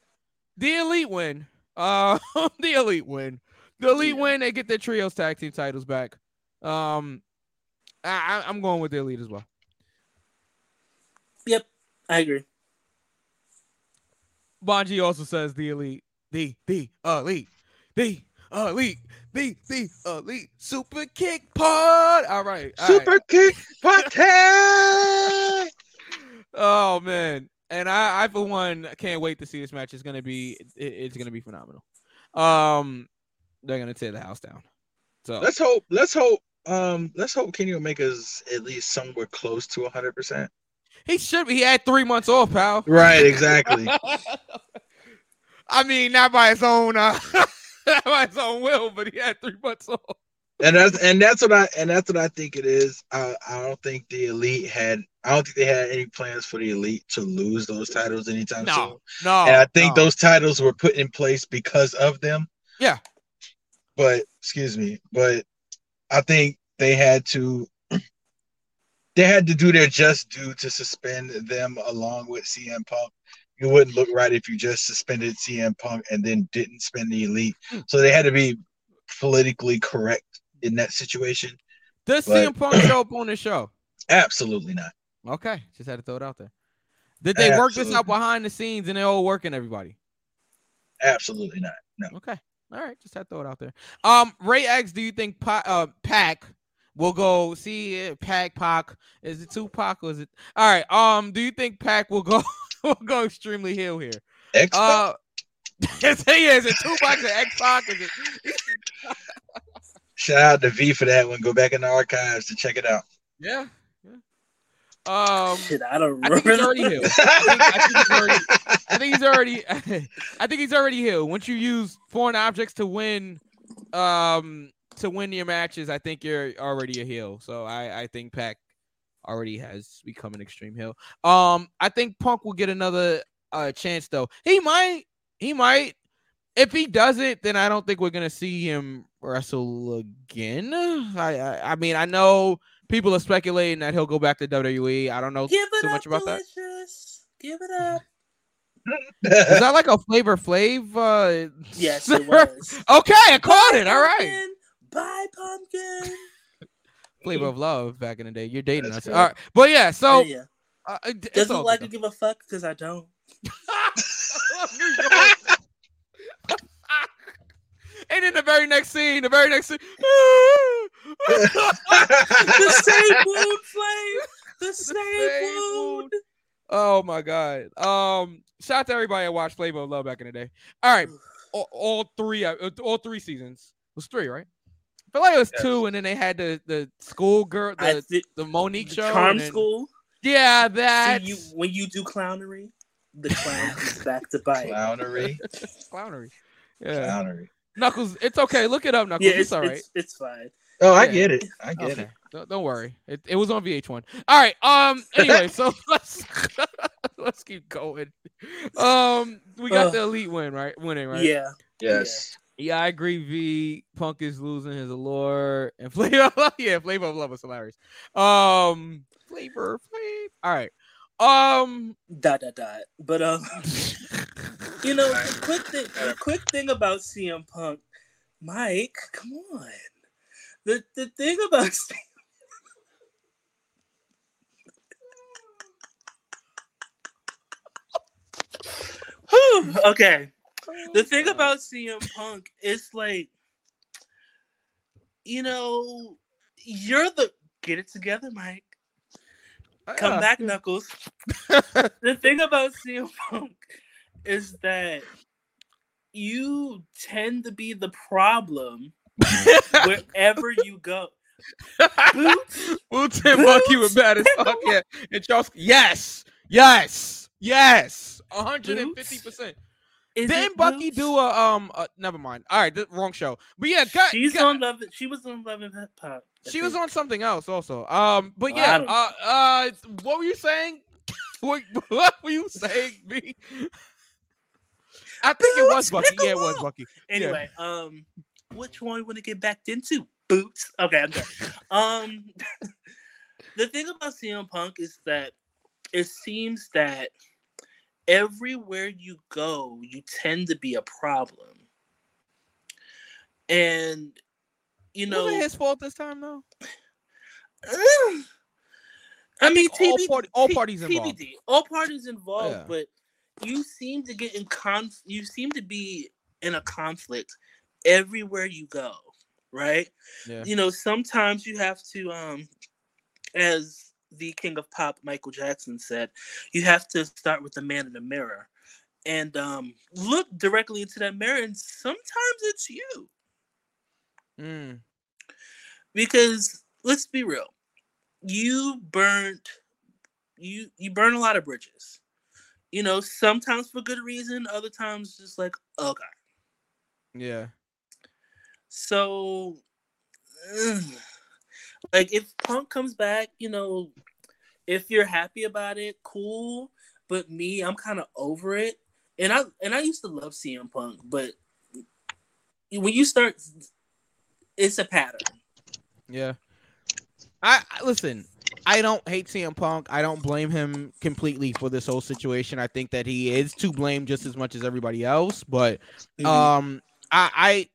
The elite win. Uh, *laughs* the elite win. The elite Yeah. win. They get their trios tag team titles back. Um, I, I- I'm going with the elite as well. Yep, I agree. Bonji also says the elite, the the elite, the elite, the the elite super kick pod. All right, all right. Super kick party. *laughs* Oh man, and I, I for one can't wait to see this match. It's gonna be, it- it's gonna be phenomenal. Um, they're gonna tear the house down. So Let's hope. Let's hope. Um, let's hope Kenny Omega's at least somewhere close to hundred percent. he should be. He had three months off, pal. Right. Exactly. *laughs* I mean, not by his own, uh, *laughs* not by his own will, but he had three months off. And that's and that's what I and that's what I think it is. I I don't think the elite had. I don't think they had any plans for the elite to lose those titles anytime soon. No, no. and I think no. those titles were put in place because of them. Yeah. But excuse me, but I think they had to *clears throat* they had to do their just due to suspend them along with CM Punk. You wouldn't look right if you just suspended CM Punk and then didn't spend the elite. Hmm. So they had to be politically correct in that situation. Does but- CM Punk show up on the show? *clears throat* Absolutely not. Okay, just had to throw it out there. Did they work this out behind the scenes and they're all working everybody? Absolutely not. No. Okay. All right. Just had to throw it out there. Um, Ray X, do you think pa- uh, Pac will go see Pac Pac? Is it Tupac or is it? All right. Um, do you think Pac will go *laughs* will go extremely heel here? X Uh, *laughs* is it Tupac? It X Pac? Is it? Shout out to V for that one. Go back in the archives to check it out. Yeah. yeah. Um, Shit, I don't I think remember. he's already heel. I think, he's already. I think he's already. *laughs* I think he's already heel. Once you use foreign objects to win, um, to win your matches, I think you're already a heel. So I, I think Pac already has become an extreme heel. Um, I think Punk will get another uh chance though. He might. He might. If he doesn't, then I don't think we're gonna see him wrestle again. I, I, I mean, I know people are speculating that he'll go back to WWE. I don't know Give it too up, much about that. delicious. Give it up. *laughs* Is that like a Flavor Flav? Uh, Yes, it *laughs* was. okay, I caught it. All right. Pumpkin, Bye, pumpkin. *laughs* Flavor of Love back in the day. You're dating That's us. right. All right. But yeah, so yeah. uh, it- it's Doesn't like to give a fuck because I don't. Though. and in the very next scene, the very next scene. *laughs* The *laughs* same wound, Flame. The same, same wound. Oh my god. Um, shout out to everybody that watched Flavor of Love back in the day. All right, *sighs* all, all three, uh, all three seasons. It was three, right? I feel like it was Yes. two, and then they had the the school girl, the thi- the Monique the show, charm then- school. Yeah, See, that you when you do clownery, the clown comes back to *laughs* bite. Clownery. clownery. Yeah, Clownery. Knuckles. It's okay. Look it up, Knuckles. Yeah, it's, it's, all right. it's, it's fine. Oh, I Yeah. get it. I get Okay. it. Don't, don't worry. It, it was on VH1. All right. Um. Anyway, so *laughs* let's *laughs* let's keep going. Um. We got Ugh. the elite win, right? Winning, right? Yeah. Yes. Yeah, I agree. V Punk is losing his allure, and *laughs* Flavor. yeah, Flavor of Love was hilarious. Um. Flavor, flavor. All right. Um. Dot dot dot. But um, *laughs* you know, the quick thing, the quick thing about CM Punk, Mike, come on. the the thing about *laughs* Whew, okay. The thing about CM Punk is like, you know, you're the get it together, Mike. Come Yeah. back, Knuckles. *laughs* the thing about CM Punk is that you tend to be the problem wherever *laughs* you go. Boots, Boots and Bucky were bad as *laughs* fuck. Yeah. And Charles, yes, yes, yes, 150%. Is Didn't Bucky Boots? do a um? Uh, never mind. All right, the wrong show. But yeah, got, She's got- on Love. She was on Love and Hip Hop. I She was on something else also. Um, but Oh, yeah. Uh, uh, what were you saying? *laughs* what, what were you saying? Me? I think it was Bucky. Yeah, it was Bucky. Anyway, um, which one we want to get back into? Boots. Okay, I'm done. *laughs* um, *laughs* the thing about CM Punk is that it seems that everywhere you go, you tend to be a problem, and you know, was it his fault this time though? *sighs* I mean, think all TBD, party- all parties involved. TBD, all parties involved, Yeah. but you seem to get in conf. You seem to be in a conflict everywhere you go, right? Yeah. You know, sometimes you have to, um, as the king of pop, Michael Jackson said, you have to start with the man in the mirror, and um, look directly into that mirror, and sometimes it's you Mm. because let's be real you burnt you you burn a lot of bridges you know sometimes for good reason other times just like okay Yeah. so ugh. Like if punk comes back you know if you're happy about it cool but me i'm kind of over it and i and i used to love cm punk but when you start it's a pattern Yeah. I, I listen. I don't hate CM Punk. I don't blame him completely for this whole situation. I think that he is to blame just as much as everybody else. But um, I, I,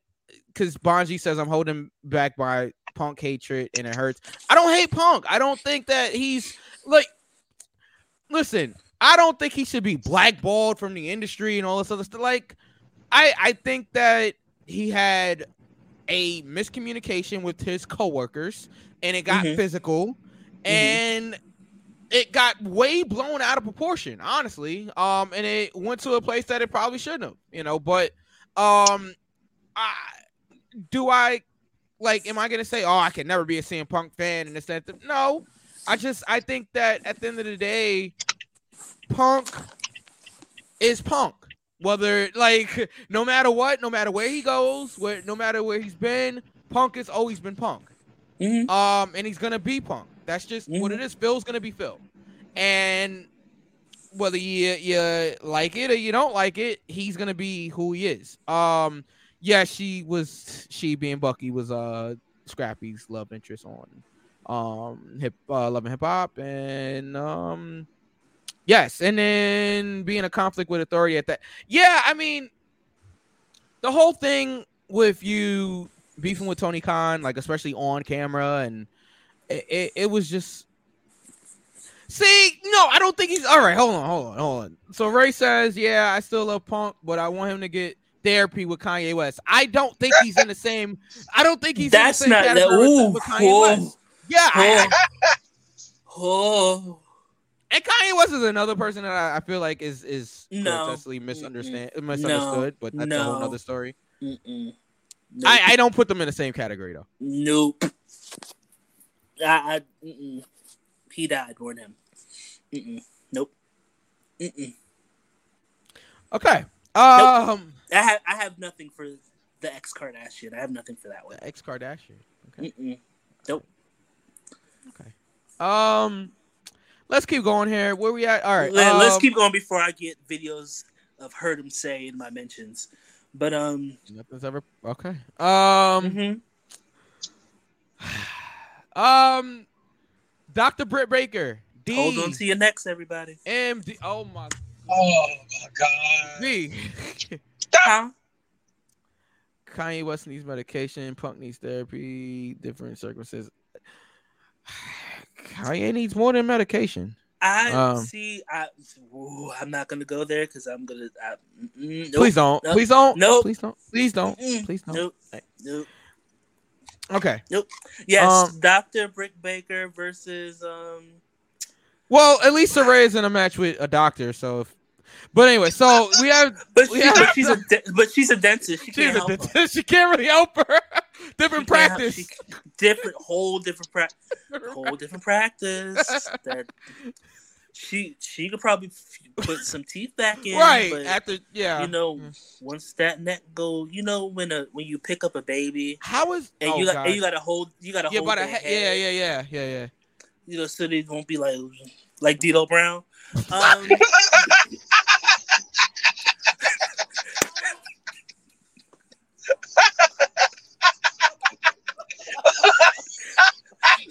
because Bonji says I'm holding back by Punk hatred and it hurts. I don't hate Punk. I don't think that he's like. Listen, I don't think he should be blackballed from the industry and all this other stuff. Like, I, I think that he had a miscommunication with his coworkers and it got Mhm. physical and it got way blown out of proportion honestly um and it went to a place that it probably shouldn't have you know but um i do i like am i gonna say oh i can never be a CM punk fan and this that that- no. I just i think that at the end of the day punk is punk. Whether like no matter what no matter where he goes where no matter where he's been punk has always been punk. Mhm. um and he's gonna be punk. That's just what Mhm. it is. Phil's gonna be phil. And whether you you like it or you don't like it he's gonna be who he is. Um yeah she was she being bucky was uh scrappy's love interest on um hip uh love and hip hop and um Yes, and then being a conflict with authority at that. Yeah, I mean, the whole thing with you beefing with Tony Khan, like especially on camera, and it, it, it was just. See, no, I don't think he's all right. Hold on, hold on, hold on. So Ray says, "Yeah, I still love Punk, but I want him to get therapy with Kanye West." I don't think he's in the same. I don't think he's That's in the not same that. category Ooh, with Kanye oh, West. Yeah, I, *laughs* oh. And Kanye West is another person that I, I feel like is is No. grotesquely misunderstand Mm-mm. misunderstood, but that's a whole No. other story. Nope. I, I don't put them in the same category though. Nope. I, I he died more than him. Mm-mm. Nope. Mm-mm. Okay. Um I have I have nothing for the ex Kardashian. I have nothing for that one. The ex Kardashian. Okay. Mm-mm. Nope. Okay. Um let's keep going here. Where we at? All right. Let, us um, keep going before I get videos of heard him say in my mentions. But um, nothing's ever okay. Um mhm. *sighs* um Dr. Britt Baker. D hold on to your necks, everybody. MD oh my Oh my god. D. *laughs* Huh? Kanye West needs medication. Punk needs therapy. Different circumstances. *sighs* Kanye needs more than medication. I Um, see. I, I'm not gonna go there because I'm gonna. I, mm, nope, Please don't. nope, Please don't. Nope. Please don't. Please don't. Please don't. Nope. Nope. Okay. Nope. Yes, Um, Doctor Britt Baker versus um. Well, at least Saraya is in a match with a doctor. So, if, but anyway, so we have. But, We she, have- but she's a de- but she's a dentist. She She's can't a help her. *laughs* She can't really help her. *laughs* Different can't help- practice. she- different whole different practice. whole different practice. That she she could probably put some teeth back in. right but, after, yeah. you know, Mm. once that neck go, you know, when a when you pick up a baby how is? and oh, you got and you got to hold you got to yeah, hold their head, yeah, yeah, yeah, yeah, yeah. You know, so they won't be like like D'Lo Brown. *laughs* Um,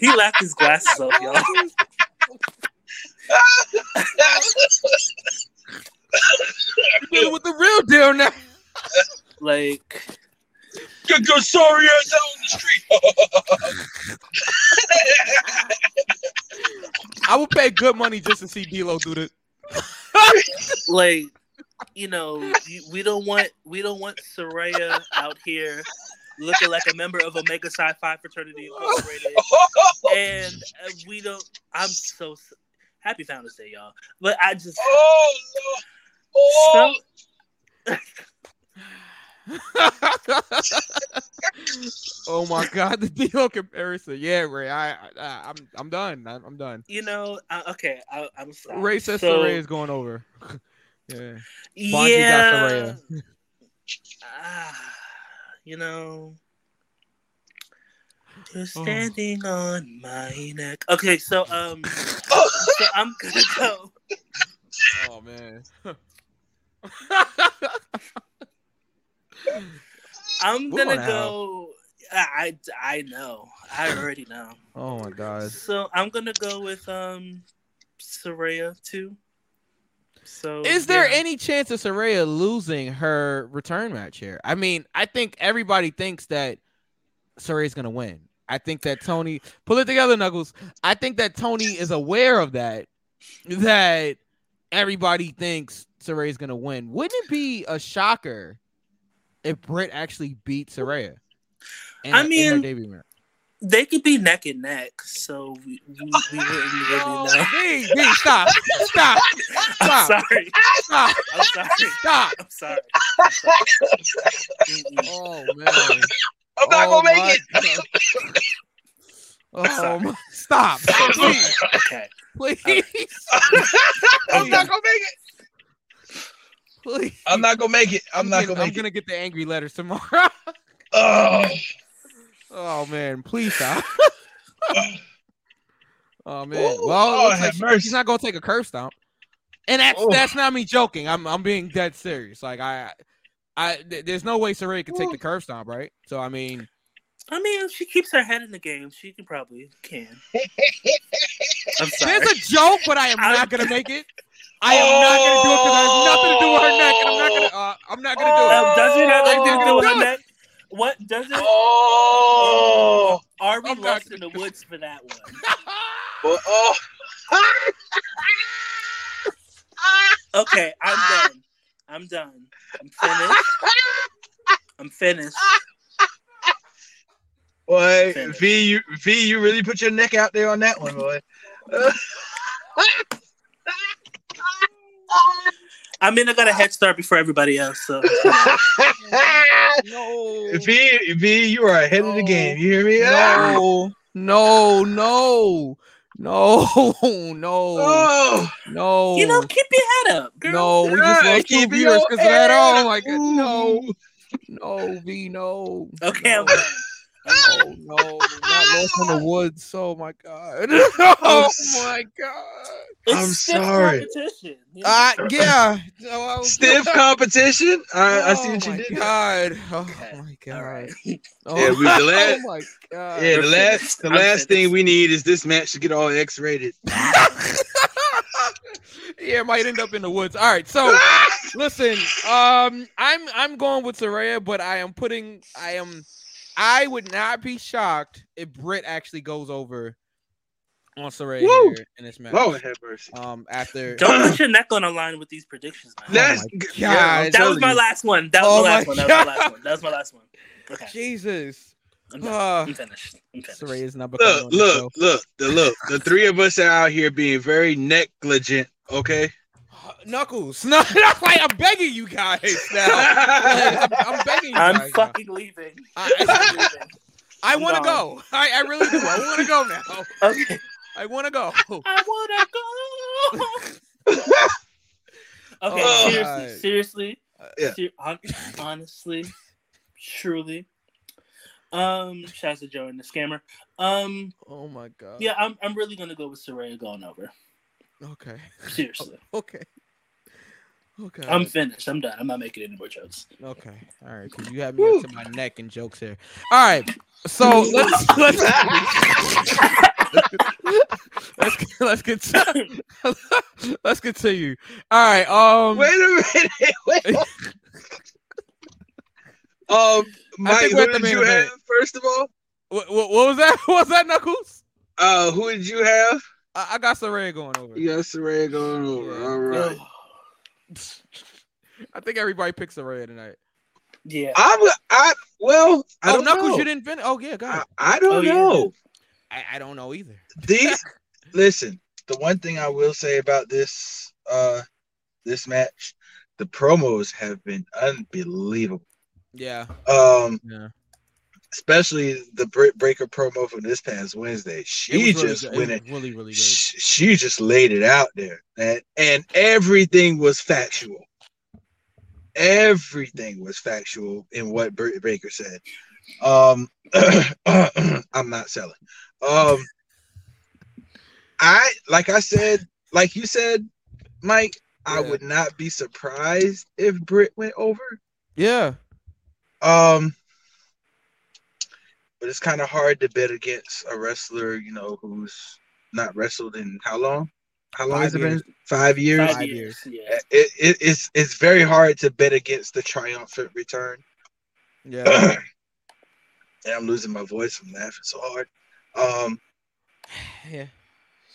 he laughed his glasses off, y'all. Dealing with the real deal now. Like Get your sorry ass out on the street. I would pay good money just to see D'Lo do this. like you know we don't want we don't want Saraya out here looking like a member of Omega Psi Phi fraternity incorporated *laughs* and uh, we don't i'm so s- happy founders day y'all but i just oh, no. oh. *laughs* oh my god, the D'Lo comparison. Yeah, Ray. I, I I'm I'm done. I'm, I'm done. you know uh, okay I, i'm sorry Ray says So, Saraya is going over. *laughs* yeah. Bonji got yeah Saraya. You know you're Oh. standing on my neck okay so um *laughs* so i'm gonna go Oh man. i'm Move gonna on out. go I, I I know i already know oh my god. So I'm gonna go with um Saraya too. So Is there yeah. any chance of Saraya losing her return match here? I mean, I think everybody thinks that Saraya's gonna win. I think that Tony pull it together, Knuckles. I think that Tony is aware of that. That everybody thinks Saraya's gonna win. Wouldn't it be a shocker if Britt actually beat Saraya? in I a- in her mean, debut match? They could be neck and neck, so we, we, we wouldn't really *laughs* know. B, B, stop, stop, *laughs* I'm stop, sorry. stop, I'm sorry. stop. I'm sorry. I'm sorry. Oh man. I'm not Oh, gonna make it. God. *laughs* Oh, my- stop, please, Okay. please, I'm not gonna make it. please. I'm not gonna make it. I'm not getting- gonna I'm make gonna get the angry letters tomorrow. Oh. Oh man, please stop. *laughs* *laughs* oh man. Ooh, well, it oh, like she- mercy. she's not gonna take a curb stomp, and that's Ooh. that's not me joking. I'm I'm being dead serious. Like I, I th- there's no way Saraya could take Ooh. the curb stomp, right? So I mean, I mean, if she keeps her head in the game, she can probably can. I'm sorry. there's a joke, but I am I'm- not gonna make it. I am not gonna do it because it has nothing to do with her neck, and I'm not gonna. Uh, I'm not gonna do it. Um, does it have anything to do with Do her neck? What does it? Oh. oh Are we I'm not lost in gonna the woods for that one? But, oh. Okay, I'm done. I'm done. I'm finished. I'm finished. Boy, Finish. V, you V, you really put your neck out there on that one, boy. *laughs* I mean, I got a head start before everybody else. So *laughs* no. V, V, you are ahead of the game. You hear me? No, ah. no, no, no, *laughs* no, Oh, no. you know, keep your head up, girl. no, we just yeah, lost two keep viewers because of that. head Oh my god, no, no, V, no. Okay, no, I'm no, *laughs* no, not lost in the woods. Oh my god. *laughs* Oh my *laughs* god. It's I'm stiff sorry. Competition. you know? Uh, yeah. No, I was- Stiff competition. I, I see Oh what you my did. God. Oh Okay. my god. All right. Oh, Yeah, we- the last- oh my god. Yeah, the We're last finished. the I'm last thing we need is this match to get all X rated. yeah, it might end up in the woods. All right, so listen, um, I'm I'm going with Saraya, but I am putting I am I would not be shocked if Britt actually goes over on Saraya Woo! here in this match. Lord have mercy. Um, after Don't put your neck on the line with these predictions, man. That's my yeah, I'm God. that was my last one. That was Oh my last one. That was my last one. That was my last one. Okay, Jesus, I'm, uh, I'm finished. I'm finished. Saraya's not becoming Look, the look, look, the look. The three of us are out here being very negligent. Okay. Knuckles, no, *laughs* that's like I'm begging you guys now. *laughs* Like, I'm, I'm begging you I'm guys. now. fucking leaving. I, I'm leaving. *laughs* I want to gone. go. I, I really do. I want to go now. Okay. I want to go. I wanna go. okay, Oh, seriously, God. seriously, Yeah. ser- hon- honestly, truly. Um, shouts to Joe and the scammer. Um, Oh my god. yeah, I'm I'm really gonna go with Saraya going over. Okay. Seriously, Okay. Okay. I'm finished. I'm done. I'm not making any more jokes. okay. All right. Because you have me up to my neck in jokes here. All right. So let's *laughs* let's let's let's continue. let's continue. All right. Um. Wait a minute. Wait. *laughs* um, Mike, who we're at the did you have first of all? What, what, what was that? *laughs* What was that, Knuckles? Uh, who did you have? I, I got Saraya going over. You got Saraya going over. All right. *laughs* I think everybody picks Saraya tonight. Yeah. I'm. I well. I oh, don't Knuckles, know. you didn't finish. Oh yeah, go I, ahead. I don't Oh, yeah. know. I, I don't know either. These. *laughs* listen. The one thing I will say about this uh this match, the promos have been unbelievable. Yeah. Um, Yeah. Especially the Britt Baker promo from this past Wednesday. She really just. It went was really, really good. She, she just laid it out there, and and everything was factual. Everything was factual in what Britt Baker said. Um, *clears throat* I'm not selling. Um, I like I said, like you said, Mike. I would not be surprised if Britt went over. Yeah. Um, but it's kind of hard to bet against a wrestler, you know, who's not wrestled in how long? How long Five has it years. been? Five years. Five Five years. years. Yeah. It, it, it's it's very hard to bet against the triumphant return. Yeah. *clears throat* and I'm losing my voice from laughing so hard. Um, *sighs* yeah.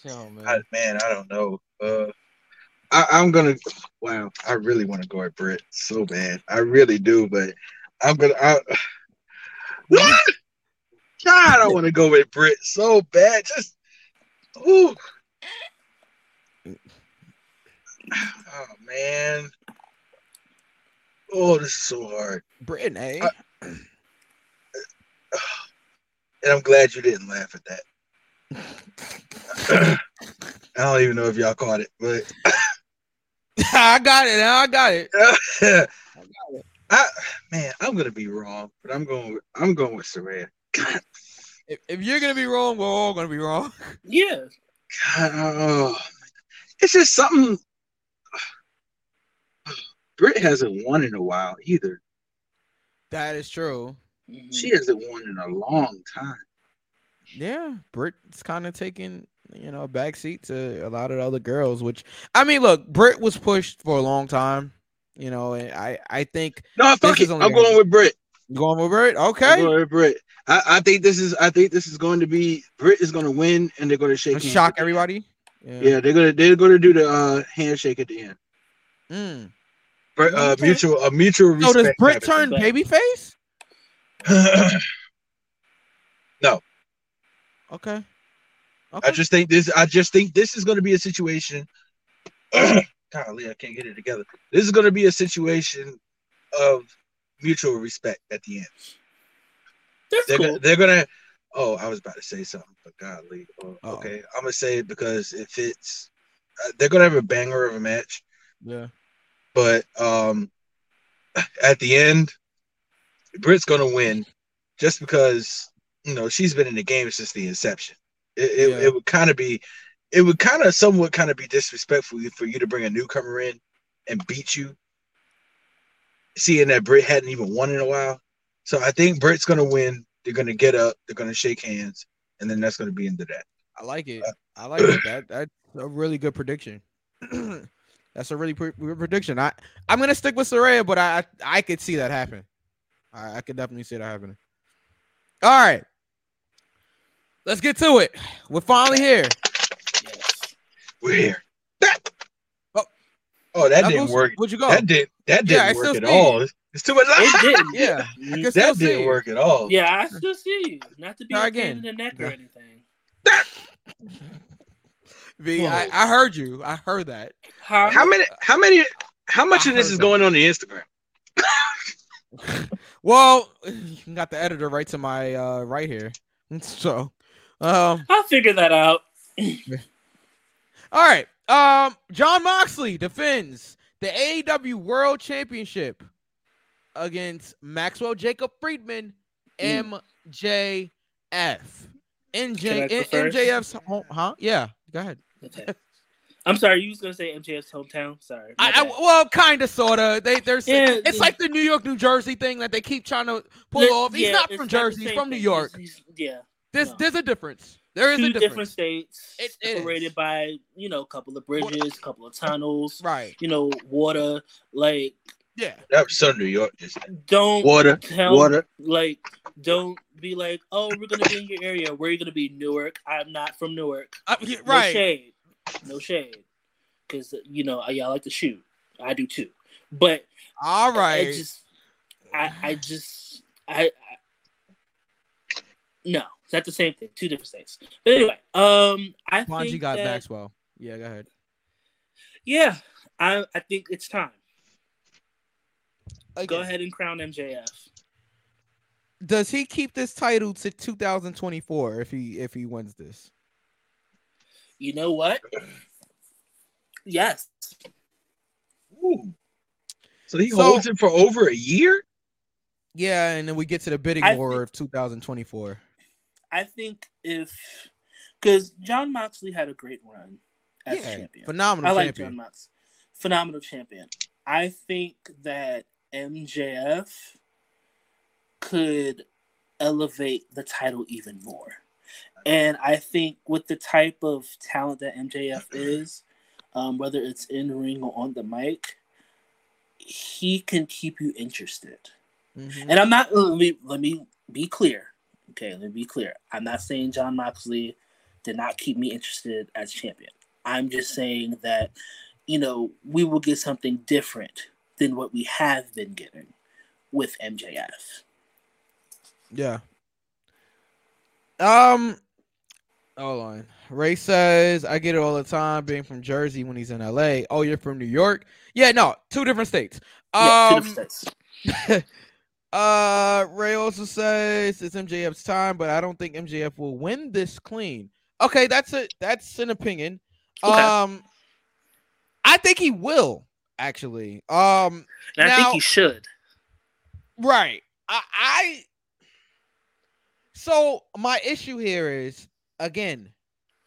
Oh man. I, man, I don't know. Uh, I, I'm gonna. Wow, I really want to go at Britt so bad. I really do, but I'm gonna. I, *sighs* what? God, I want to go with Britt so bad. Just, ooh. Oh man. Oh, this is so hard. Britain, eh? I- *sighs* And I'm glad you didn't laugh at that. *laughs* I don't even know if y'all caught it, but *laughs* *laughs* I got it. Now I got it. I, man, I'm gonna be wrong, but I'm going. With, I'm going with Saraya. God, If, if you're gonna be wrong, we're all gonna be wrong. *laughs* Yeah. God, oh, it's just something. Britt hasn't won in a while either. That is true. Mhm. She hasn't won in a long time. Yeah, Britt's kind of taking you know a backseat to a lot of other girls. Which I mean, look, Britt was pushed for a long time. You know, and I I think No, fuck it. I'm gonna going with Britt. Going with Britt. Okay, going with Britt. I, I think this is. I think this is going to be. Britt is going to win, and they're going to shake. Let's hands shock at the end. everybody. Yeah, they're gonna they're gonna do the uh, handshake at the end. Mm. Uh, Okay. mutual a mutual So does Britt turn babyface? *clears throat* thing. Okay. I just think this. I just think this is going to be a situation. *clears throat* Golly, I can't get it together. This is going to be a situation of mutual respect at the end. That's They're cool. gonna, they're gonna. Oh, I was about to say something, but golly. Oh, Uh-oh. okay, I'm gonna say it because it fits. Uh, they're gonna have a banger of a match, yeah. but um, at the end, Britt's gonna win, just because you know she's been in the game since the inception. It it, Yeah. it would kind of be, it would kind of somewhat kind of be disrespectful for you to bring a newcomer in and beat you, seeing that Britt hadn't even won in a while. So I think Britt's gonna win. They're gonna get up. They're gonna shake hands, and then that's gonna be into that. I like it. Uh, I like it. *clears throat* That that's a really good prediction. *clears throat* That's a really pre- pre- prediction. I I'm gonna stick with Saraya, but I I, I could see that happen. I, I could definitely see that happening. All right, let's get to it. We're finally here. Yes. We're here. That. Oh. That Knuckles, didn't work. Where'd you go? That did that didn't still work at see all. It's- It's too much. It didn't. *laughs* Yeah, I can still that didn't you. work at all. Yeah, I still see you. Not to be Try a pain again. in the neck or anything. *laughs* V, I, I heard you. I heard that. How, How many? How many? How much I of this heard is that. going on the Instagram? *laughs* Well, you got the editor right to my uh right here. So, um, I'll figure that out. all right. Um, Jon Moxley defends the AEW World Championship against Maxwell Jacob Friedman, Mm. MJF. NJ? MJF's home, huh? Yeah, go ahead. Okay. I'm sorry, you was gonna say MJF's hometown. Sorry. I, I well, kind of, sort of. They, there's, Yeah, it's yeah. like the New York, New Jersey thing that they keep trying to pull Yeah, off. He's yeah, not from Jersey. He's from New. York. He's- he's- yeah. There's, no. there's a difference. There is Two a different difference. states It is. separated by you know a couple of bridges, a couple of tunnels, Right. you know water. Like Yeah. that's was so New York. Just don't water, tell water. like don't be like oh we're gonna be in your area. Where are you gonna be? Newark. I'm not from Newark. Uh, yeah, No right. shade. No shade. Because you know y'all like to shoot. I do too. But all right, I right. just, I, I just, I, I, no, it's not the same thing. Two different things. But anyway, um, I Bonji think got that, Maxwell. Yeah, go ahead. Yeah, I, I think it's time. Go ahead and crown MJF. Does he keep this title to 2024 if he if he wins this? You know what? Yes. Ooh. So he So- holds it for over a year. Yeah, and then we get to the bidding I war think- of 2024. I think if because Jon Moxley had a great run as Yeah, champion. phenomenal I like champion. Jon Mox. Phenomenal champion. I think that MJF could elevate the title even more. And I think with the type of talent that MJF is, um, whether it's in ring or on the mic, he can keep you interested. Mhm. And I'm not let me let me be clear. Okay, let me be clear. I'm not saying Jon Moxley did not keep me interested as champion. I'm just saying that, you know, we will get something different than what we have been getting with MJF. Yeah. Um. Hold on. Ray says I get it all the time. Being from Jersey when he's in LA. Oh, you're from New York? Yeah, no, two different states. Yeah, two Um. different states. *laughs* uh, Ray also says it's MJF's time, but I don't think MJF will win this clean. Okay, that's it. that's an opinion. Okay. Um, I think he will actually. Um, And I now- think he should. Right. I, I so my issue here is again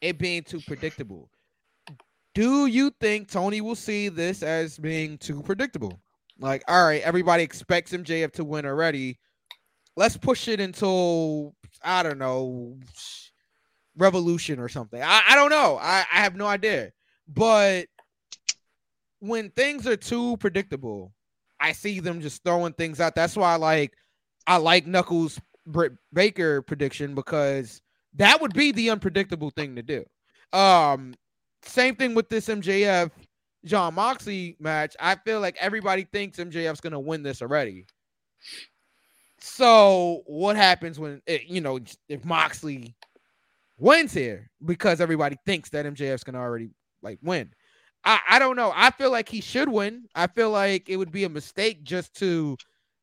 it being too predictable. Do you think Tony will see this as being too predictable? Like, all right, everybody expects MJF to win already. Let's push it until I don't know revolution or something. I, I don't know. I, I have no idea. But when things are too predictable, I see them just throwing things out. That's why I like I like Knuckles Britt Baker prediction because that would be the unpredictable thing to do. Um, same thing with this MJF Jon Moxley match. I feel like everybody thinks MJF's gonna win this already. So what happens when it, you know if Moxley wins here because everybody thinks that MJF's gonna already like win? I, I don't know. I feel like he should win. I feel like it would be a mistake just to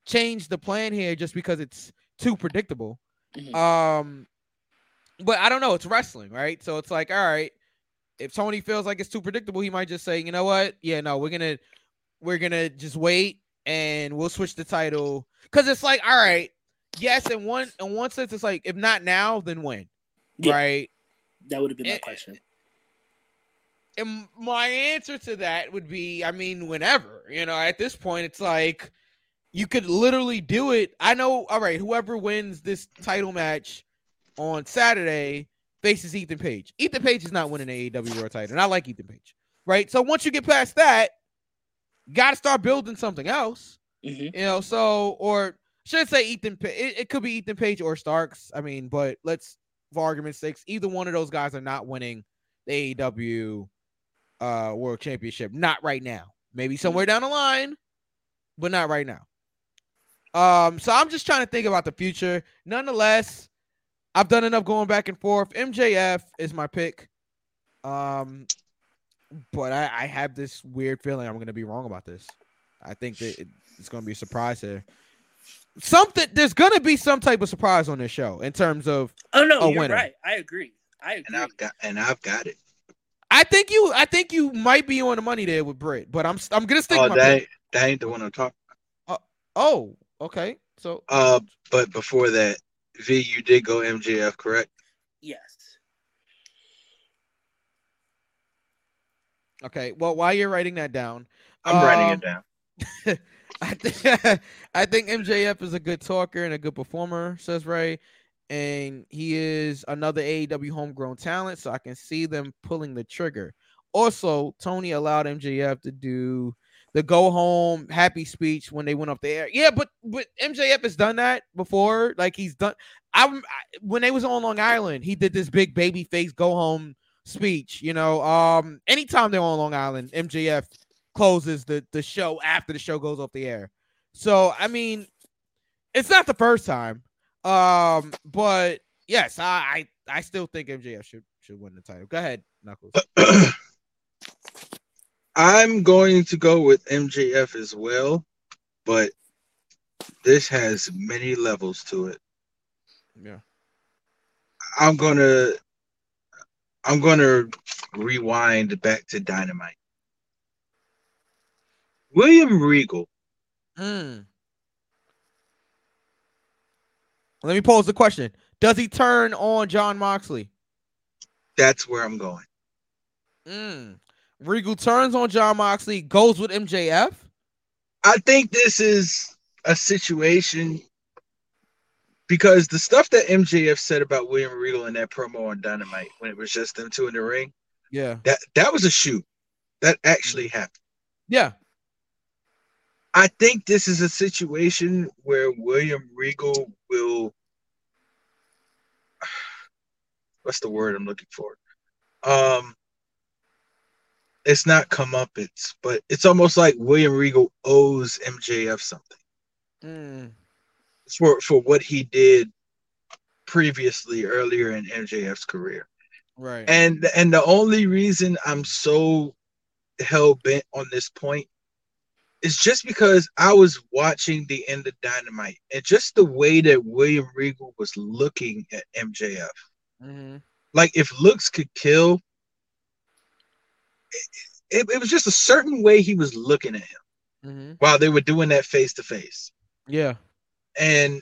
change the plan here just because it's too predictable. Mhm. Um, but I don't know. It's wrestling, right? So it's like, all right, if Tony feels like it's too predictable, he might just say, you know what? Yeah, no, we're gonna we're gonna just wait and we'll switch the title because it's like, all right, yes, in one in one sense, it's like if not now, then when, Yeah. right? That would have been my Eh, question. And my answer to that would be, I mean, whenever, you know, at this point, it's like you could literally do it. I know, all right, whoever wins this title match on Saturday faces Ethan Page. Ethan Page is not winning the AEW World title, and I like Ethan Page, right? So once you get past that, got to start building something else. Mhm. You know, so or should say Ethan. It, it could be Ethan Page or Starks. I mean, but let's for argument's sake, either one of those guys are not winning the AEW uh World Championship. Not right now. Maybe somewhere down the line, but not right now. Um, so I'm just trying to think about the future. Nonetheless, I've done enough going back and forth. MJF is my pick. Um, but I, I have this weird feeling I'm gonna be wrong about this. I think that it, it's gonna be a surprise here. Something there's gonna be some type of surprise on this show in terms of Oh no, a you're winner. right. I agree. I And agree. I've got and I've got it. I think you I think you might be on the money there with Britt, but I'm I'm gonna stick Oh, with my that pick. ain't, that ain't the one I'm talking. Oh, okay. So Uh, but before that, V, you did go MJF, correct? Yes. okay. Well, while you're writing that down, I'm writing Um, it down. *laughs* I think *laughs* I think MJF is a good talker and a good performer, says Ray. And he is another AEW homegrown talent, so I can see them pulling the trigger. Also, Tony allowed MJF to do the go home happy speech when they went up the air. Yeah, but but MJF has done that before. Like he's done. I'm I, when they was on Long Island, he did this big baby face go home speech. You know, um, anytime they're on Long Island, MJF closes the the show after the show goes off the air. So I mean, it's not the first time. Um, but yes, I I, I still think MJF should should win the title. Go ahead, Knuckles. *clears throat* I'm going to go with MJF as well, but this has many levels to it. Yeah. I'm gonna I'm gonna rewind back to Dynamite. William Regal. Mm. Let me pose the question: Does he turn on Jon Moxley? That's where I'm going. Mm. Regal turns on Jon Moxley, goes with MJF. I think this is a situation because the stuff that MJF said about William Regal in that promo on Dynamite when it was just them two in the ring, Yeah, that that was a shoot. That actually happened. yeah, I think this is a situation where William Regal will *sighs* what's the word I'm looking for? Um it's not comeuppance, but it's almost like William Regal owes MJF something Mm. for for what he did previously earlier in MJF's career. right. And and the only reason I'm so hell bent on this point is just because I was watching the end of Dynamite and just the way that William Regal was looking at MJF. hmm Like if looks could kill, it, it was just a certain way he was looking at him hmm while they were doing that face to face. Yeah. And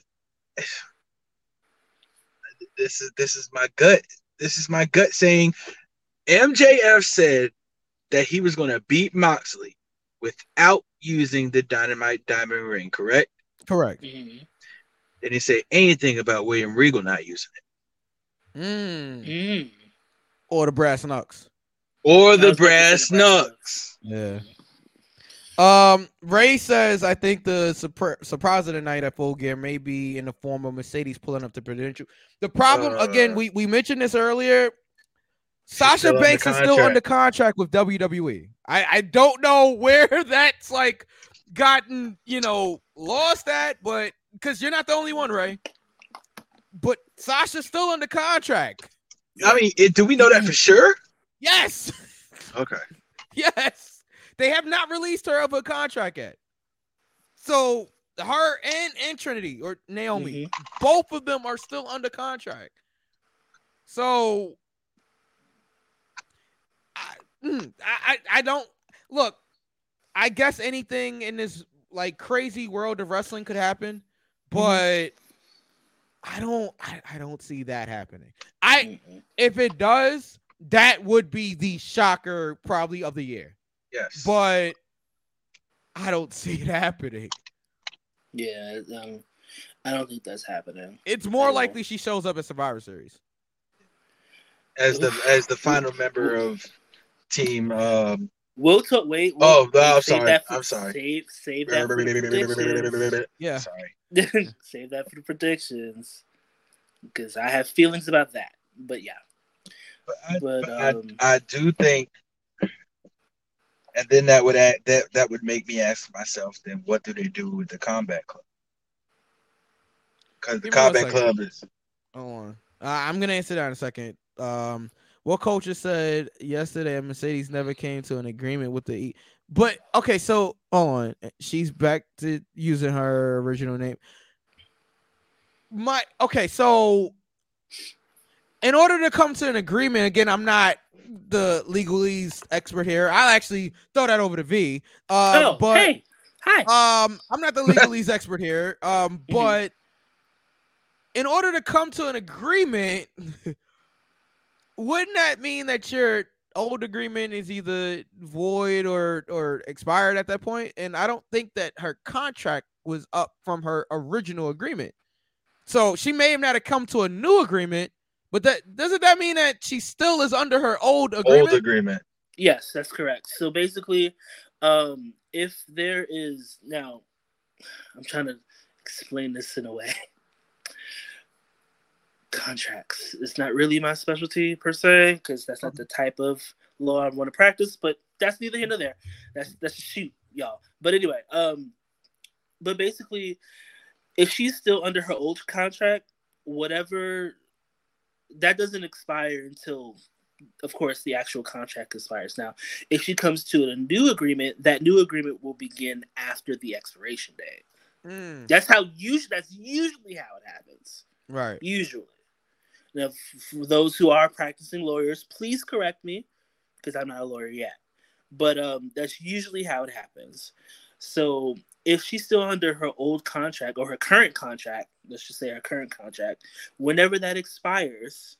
this is this is my gut. This is my gut saying MJF said that he was going to beat Moxley without using the Dynamite Diamond Ring, correct? Correct. Mhm. They didn't say anything about William Regal not using it. Mm. Mm. Or the brass knucks. Or the was about to say brass knucks. Yeah. Um, Ray says I think the surpri- surprise of the night at Full Gear may be in the form of Mercedes pulling up the Prudential. The problem, again, Uh, we we mentioned this earlier. Sasha Banks is still under contract with WWE. I I don't know *laughs* where that's like gotten you know lost at, but because you're not the only one, Ray. But Sasha's still under contract. I mean, it, do we know that for sure? Yes. Okay. *laughs* Yes, they have not released her of a contract yet. So her and and Trinity or Naomi, both of them are still under contract. So I, mm, I I I don't look. I guess anything in this like crazy world of wrestling could happen, but I don't I, I don't see that happening. I Mhm. if it does, that would be the shocker probably of the year. Yes. But I don't see it happening. Yeah, um, I don't think that's happening. It's more likely she shows up at Survivor Series. as the as the final member of team um We'll talk. Wait. wait Oh, no, wait, I'm sorry. that for- I'm sorry. Save, save that for the predictions. *laughs* Yeah. Sorry. *laughs* save that for the predictions, because I have feelings about that. But yeah, But, I, But, but I, um, I do think, and then that would add, that that would make me ask myself, then what do they do with the combat club? Because the Give me one combat second. club is Hold on. Uh, I'm gonna answer that in a second. Um, what coaches said yesterday, Mercedes never came to an agreement with the. E- but okay, so hold on. She's back to using her original name. My okay, so in order to come to an agreement, again, I'm not the legalese expert here. I'll actually throw that over to V. Uh, oh, but hey, hi. um, I'm not the *laughs* legalese expert here. Um, but in order to come to an agreement, *laughs* wouldn't that mean that your old agreement is either void or or expired at that point? And I don't think that her contract was up from her original agreement. So she may have not have come to a new agreement, but that doesn't that mean that she still is under her old agreement? old agreement. Yes, that's correct. So basically, um, if there is now, I'm trying to explain this in a way. Contracts. It's not really my specialty per se, because that's not the type of law I want to practice. But that's neither here nor there. That's that's shoot, y'all. But anyway, um, but basically, if she's still under her old contract, whatever, that doesn't expire until of course, the actual contract expires. Now, if she comes to a new agreement, that new agreement will begin after the expiration date. Mm, That's how usually that's usually how it happens. right. Usually. Now, for those who are practicing lawyers, please correct me because I'm not a lawyer yet. But um, that's usually how it happens. So if she's still under her old contract or her current contract, let's just say her current contract, whenever that expires,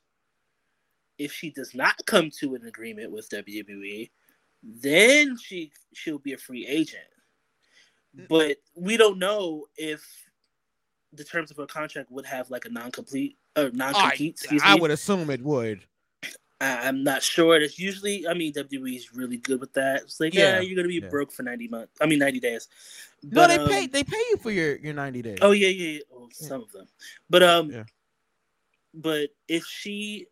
if she does not come to an agreement with WWE, then she she'll be a free agent. Mm. But we don't know if the terms of her contract would have like a non-complete or non-compete. I, I would assume it would. I, I'm not sure. That's usually, I mean, WWE is really good with that. It's like, yeah, Yeah, you're gonna be yeah. broke for 90 months. I mean, 90 days. No, But, they um, pay they pay you for your your 90 days. Oh yeah, yeah, yeah. Well, some of them, but um, Yeah. but if she,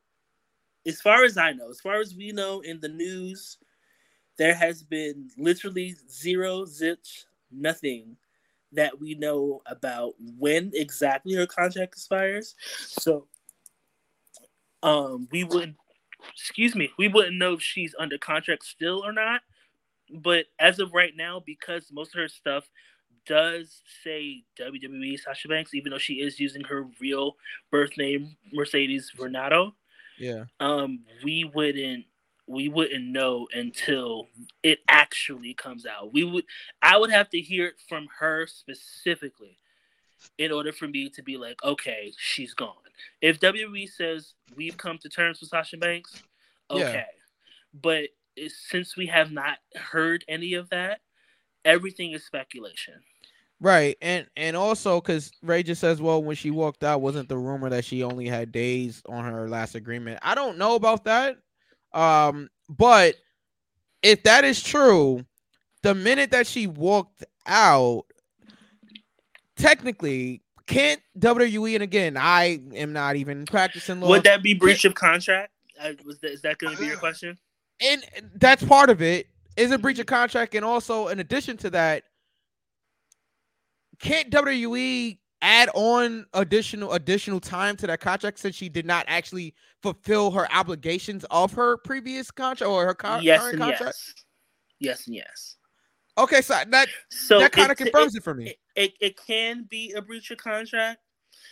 as far as I know, as far as we know in the news, there has been literally zero zilch nothing that we know about when exactly her contract expires. So, um, we wouldn't. Excuse me, we wouldn't know if she's under contract still or not. But as of right now, because most of her stuff does say WWE Sasha Banks, even though she is using her real birth name Mercedes Varnado, Yeah. um, we wouldn't we wouldn't know until it actually comes out. We would I would have to hear it from her specifically in order for me to be like, okay, she's gone. If WWE says we've come to terms with Sasha Banks, Yeah. okay. But since we have not heard any of that, everything is speculation. Right, and and also because Ray just says, well, when she walked out, wasn't the rumor that she only had days on her last agreement? I don't know about that, um, but if that is true, the minute that she walked out, technically, can't WWE? And again, I am not even practicing law. Would that be breach of contract? Uh, was that, is that going to be your question? and that's part of it is a breach of contract and also in addition to that can't WWE add on additional additional time to that contract since she did not actually fulfill her obligations of her previous contract or her con- yes current contract? yes. Yes and yes. Okay, so that So that kind of it- confirms it, for me. It, it, it can be a breach of contract.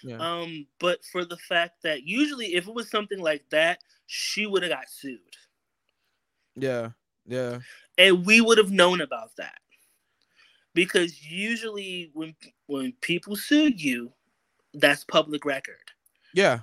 Yeah. Um, but for the fact that usually if it was something like that, she would have got sued. yeah, yeah, And we would have known about that. Because usually when when people sue you, that's public record. yeah.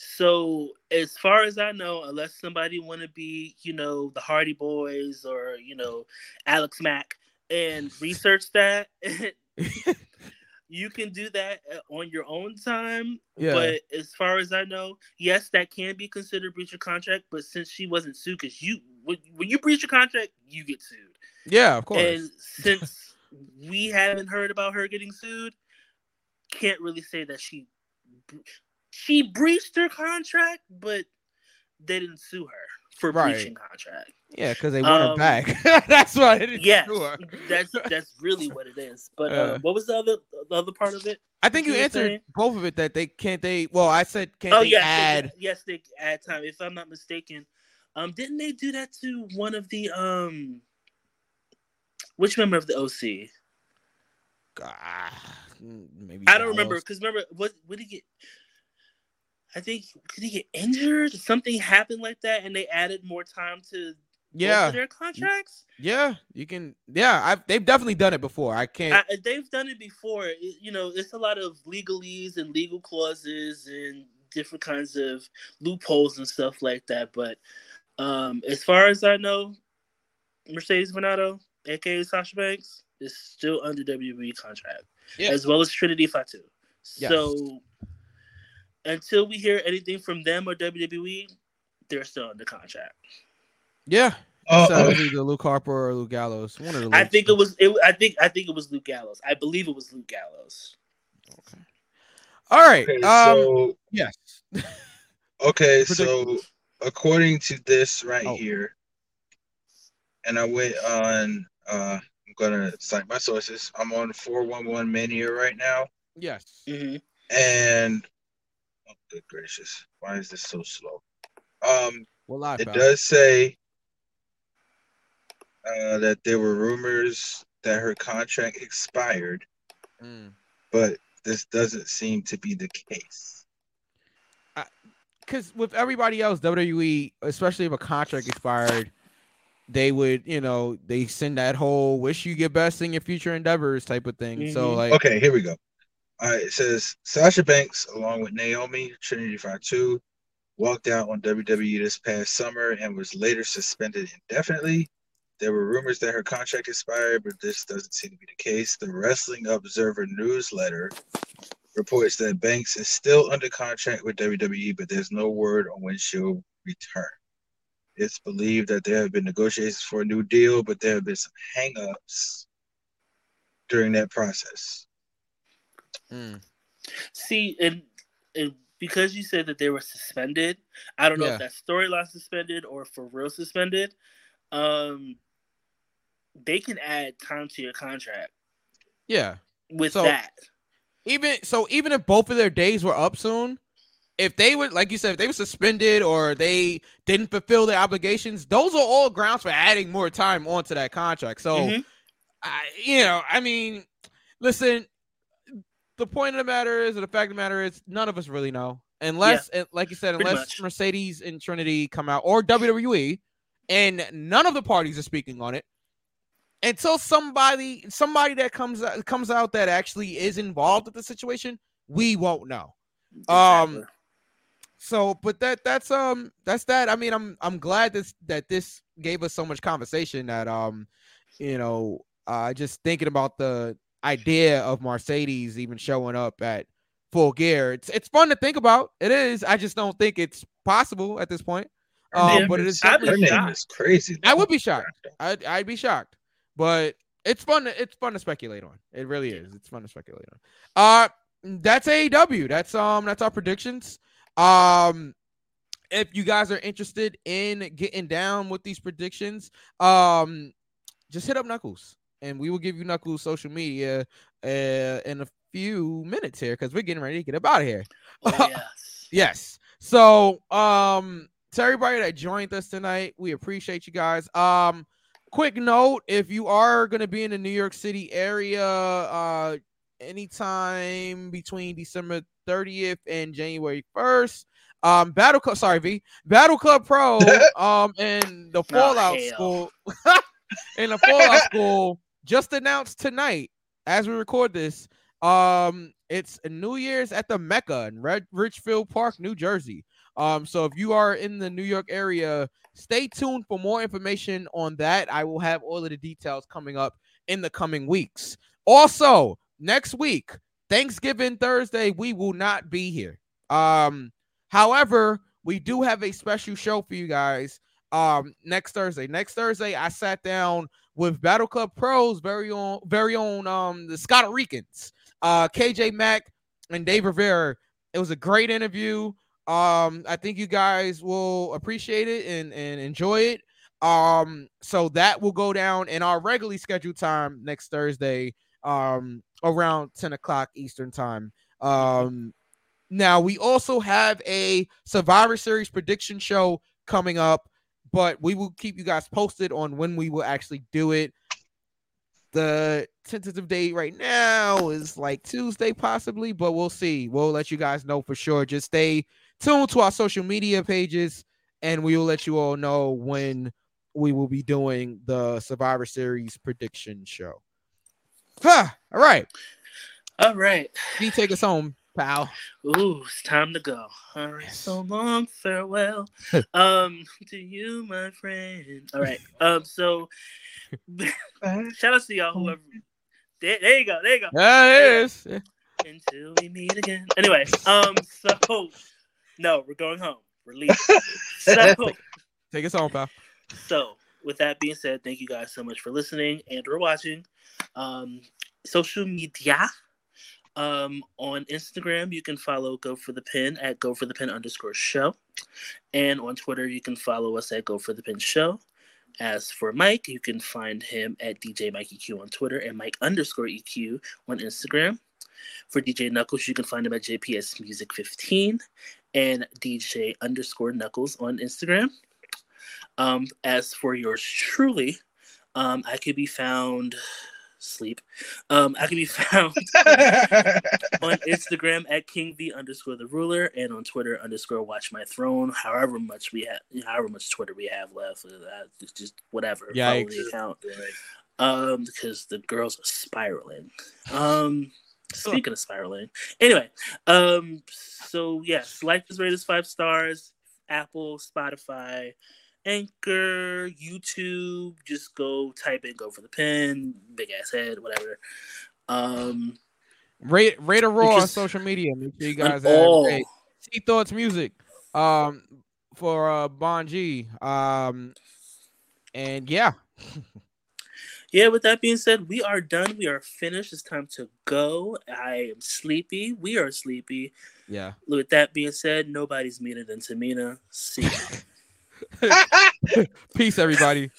So as far as I know, unless somebody want to be, you know, the Hardy Boys or you know, Alex Mack and research that, *laughs* *laughs* you can do that uh, on your own time. Yeah. But as far as I know, yes, that can be considered breach of contract. But since she wasn't sued, because you when, when you breach a contract, you get sued. Yeah, of course. And since *laughs* we haven't heard about her getting sued, can't really say that she she breached her contract, but they didn't sue her for Right. breaching contract. yeah, because they want her um, back. *laughs* That's why it is. Sure. that's that's really what it is. But Uh. uh, what was the other the other part of it? I think you you answered saying? both of it. That they can't. They well, I said can't oh they yes, add? they, yes, they add time. If I'm not mistaken, um, didn't they do that to one of the um, which member of the OC? Ah, maybe I don't remember because remember what what did he get? I think did he get injured? Something happened like that, and they added more time to Yeah, their contracts. yeah, you can. Yeah, I've, they've definitely done it before. I can't. I, they've done it before. It- you know, it's a lot of legalese and legal clauses and different kinds of loopholes and stuff like that. But um, as far as I know, Mercedes Varnado, aka Sasha Banks, is still under WWE contract, Yeah. as well as Trinity Fatu. Yes. So until we hear anything from them or WWE, they're still under contract. yeah, Uh, so uh, either Luke Harper or Luke Gallows. One of the. I Lukes. think it was. It, I think. I think it was Luke Gallows. I believe it was Luke Gallows. Okay. All right. okay, um. so yes. *laughs* okay, *laughs* so according to this right Oh. here, and I went on. uh I'm gonna cite my sources. I'm on 411 Mania right now, Yes. hmm and good gracious, why is this so slow? Um, Well, live. it pal. does say uh, that there were rumors that her contract expired, Mm. but this doesn't seem to be the case. because with everybody else, WWE, especially if a contract expired, they would, you know, they send that whole "wish you get best in your future endeavors" type of thing. So Mhm. like, Okay, here we go. All right, it says Sasha Banks, along with Naomi Trinity Fatu, walked out on WWE this past summer and was later suspended indefinitely. There were rumors that her contract expired, but this doesn't seem to be the case. The Wrestling Observer newsletter reports that Banks is still under contract with WWE, but there's no word on when she'll return. It's believed that there have been negotiations for a new deal, but there have been some hangups during that process. Mm, See, and, and because you said that they were suspended, I don't know Yeah. if that storyline suspended or for real suspended. Um, they can add time to your contract yeah. with So- that. Even so, even if both of their days were up soon, if they were like you said, if they were suspended or they didn't fulfill their obligations, those are all grounds for adding more time onto that contract. So. Mhm. I, you know, I mean, listen, the point of the matter is, or the fact of the matter is, none of us really know. Unless, uh, like you said, unless. Mercedes and Trinity come out or WWE, and none of the parties are speaking on it. Until somebody, somebody that comes out, comes out that actually is involved with the situation, we won't know. Um, So, but that that's um that's that. I mean, I'm I'm glad this that this gave us so much conversation that um, you know, uh, just thinking about the idea of Mercedes even showing up at full gear. It's it's fun to think about. It is. I just don't think it's possible at this point. Um, but it is. Is crazy. I would be shocked. I'd I'd be shocked. But it's fun. To, it's fun to speculate on. It really is. It's fun to speculate on. Uh, that's AEW. That's um that's our predictions. Um, if you guys are interested in getting down with these predictions, um, just hit up Knuckles, and we will give you Knuckles social media uh in a few minutes here because we're getting ready to get up out of here. Oh, *laughs* yes. Yes. So, um, to everybody that joined us tonight, we appreciate you guys. Um, quick note: if you are going to be in the New York City area, uh, anytime between December 30th and January 1st, um, Battle Club, sorry, V, Battle Club Pro, *laughs* um, and the Fallout hell. School, *laughs* and the Fallout School just announced tonight as we record this. Um, it's New Year's at the Mecca in Ridgefield Park, New Jersey. Um, so if you are in the New York area, stay tuned for more information on that. I will have all of the details coming up in the coming weeks. Also, next week, Thanksgiving Thursday, we will not be here. Um, however, we do have a special show for you guys. Um next Thursday. Next Thursday, I sat down with Battle Club Pros, very own, very own um the Scott Ricans, uh KJ Mack and Dave Rivera. It was a great interview. Um, I think you guys will appreciate it and, and enjoy it. Um, so that will go down in our regularly scheduled time next Thursday, um, around 10 o'clock Eastern time. Um, now we also have a Survivor Series prediction show coming up, but we will keep you guys posted on when we will actually do it. The tentative date right now is like Tuesday, possibly, but we'll see. We'll let you guys know for sure. Just stay tuned to our social media pages, and we will let you all know when we will be doing the Survivor Series prediction show. Huh. All right. All right. You take us home, pal. Ooh, it's time to go. All right. So long, farewell. *laughs* um, to you, my friend. All right. Um, so *laughs* shout out to y'all *laughs* whoever there, there you go, there you go. There it is. Until we meet again. Anyway, um, so no, we're going home. Leaving. so Take us home, pal. So, with that being said, thank you guys so much for listening and or watching. Um, social media. Um, on Instagram, you can follow Go for the Pin at Go for the Pin underscore show. And on Twitter, you can follow us at Go for the Pin show. As for Mike, you can find him at DJ Mike EQ on Twitter and Mike underscore EQ on Instagram. For DJ Knuckles, you can find him at JPS Music 15 and DJ underscore Knuckles on Instagram. Um, as for yours truly, um, I could be found sleep. Um, I can be *laughs* found *laughs* on Instagram at King V underscore the ruler and on Twitter underscore watch my throne. However much we have, however much Twitter we have left, uh, just whatever. The account. Um, because the girls are spiraling. Um, speaking of spiraling, anyway. Um, so yes, life is rated five stars. Apple, Spotify, Anchor, YouTube. Just go type in "Go for the Pin," big ass head, whatever. Um, Rate Rate a Raw on social media. Make sure you guys all. hey, T Thoughts Music. Um for uh Bonji. Um and yeah. *laughs* yeah. With that being said, we are done. We are finished. It's time to go. I am sleepy. We are sleepy. Yeah. With that being said, nobody's meaner than Tamina. See ya. *laughs* *laughs* Peace, everybody.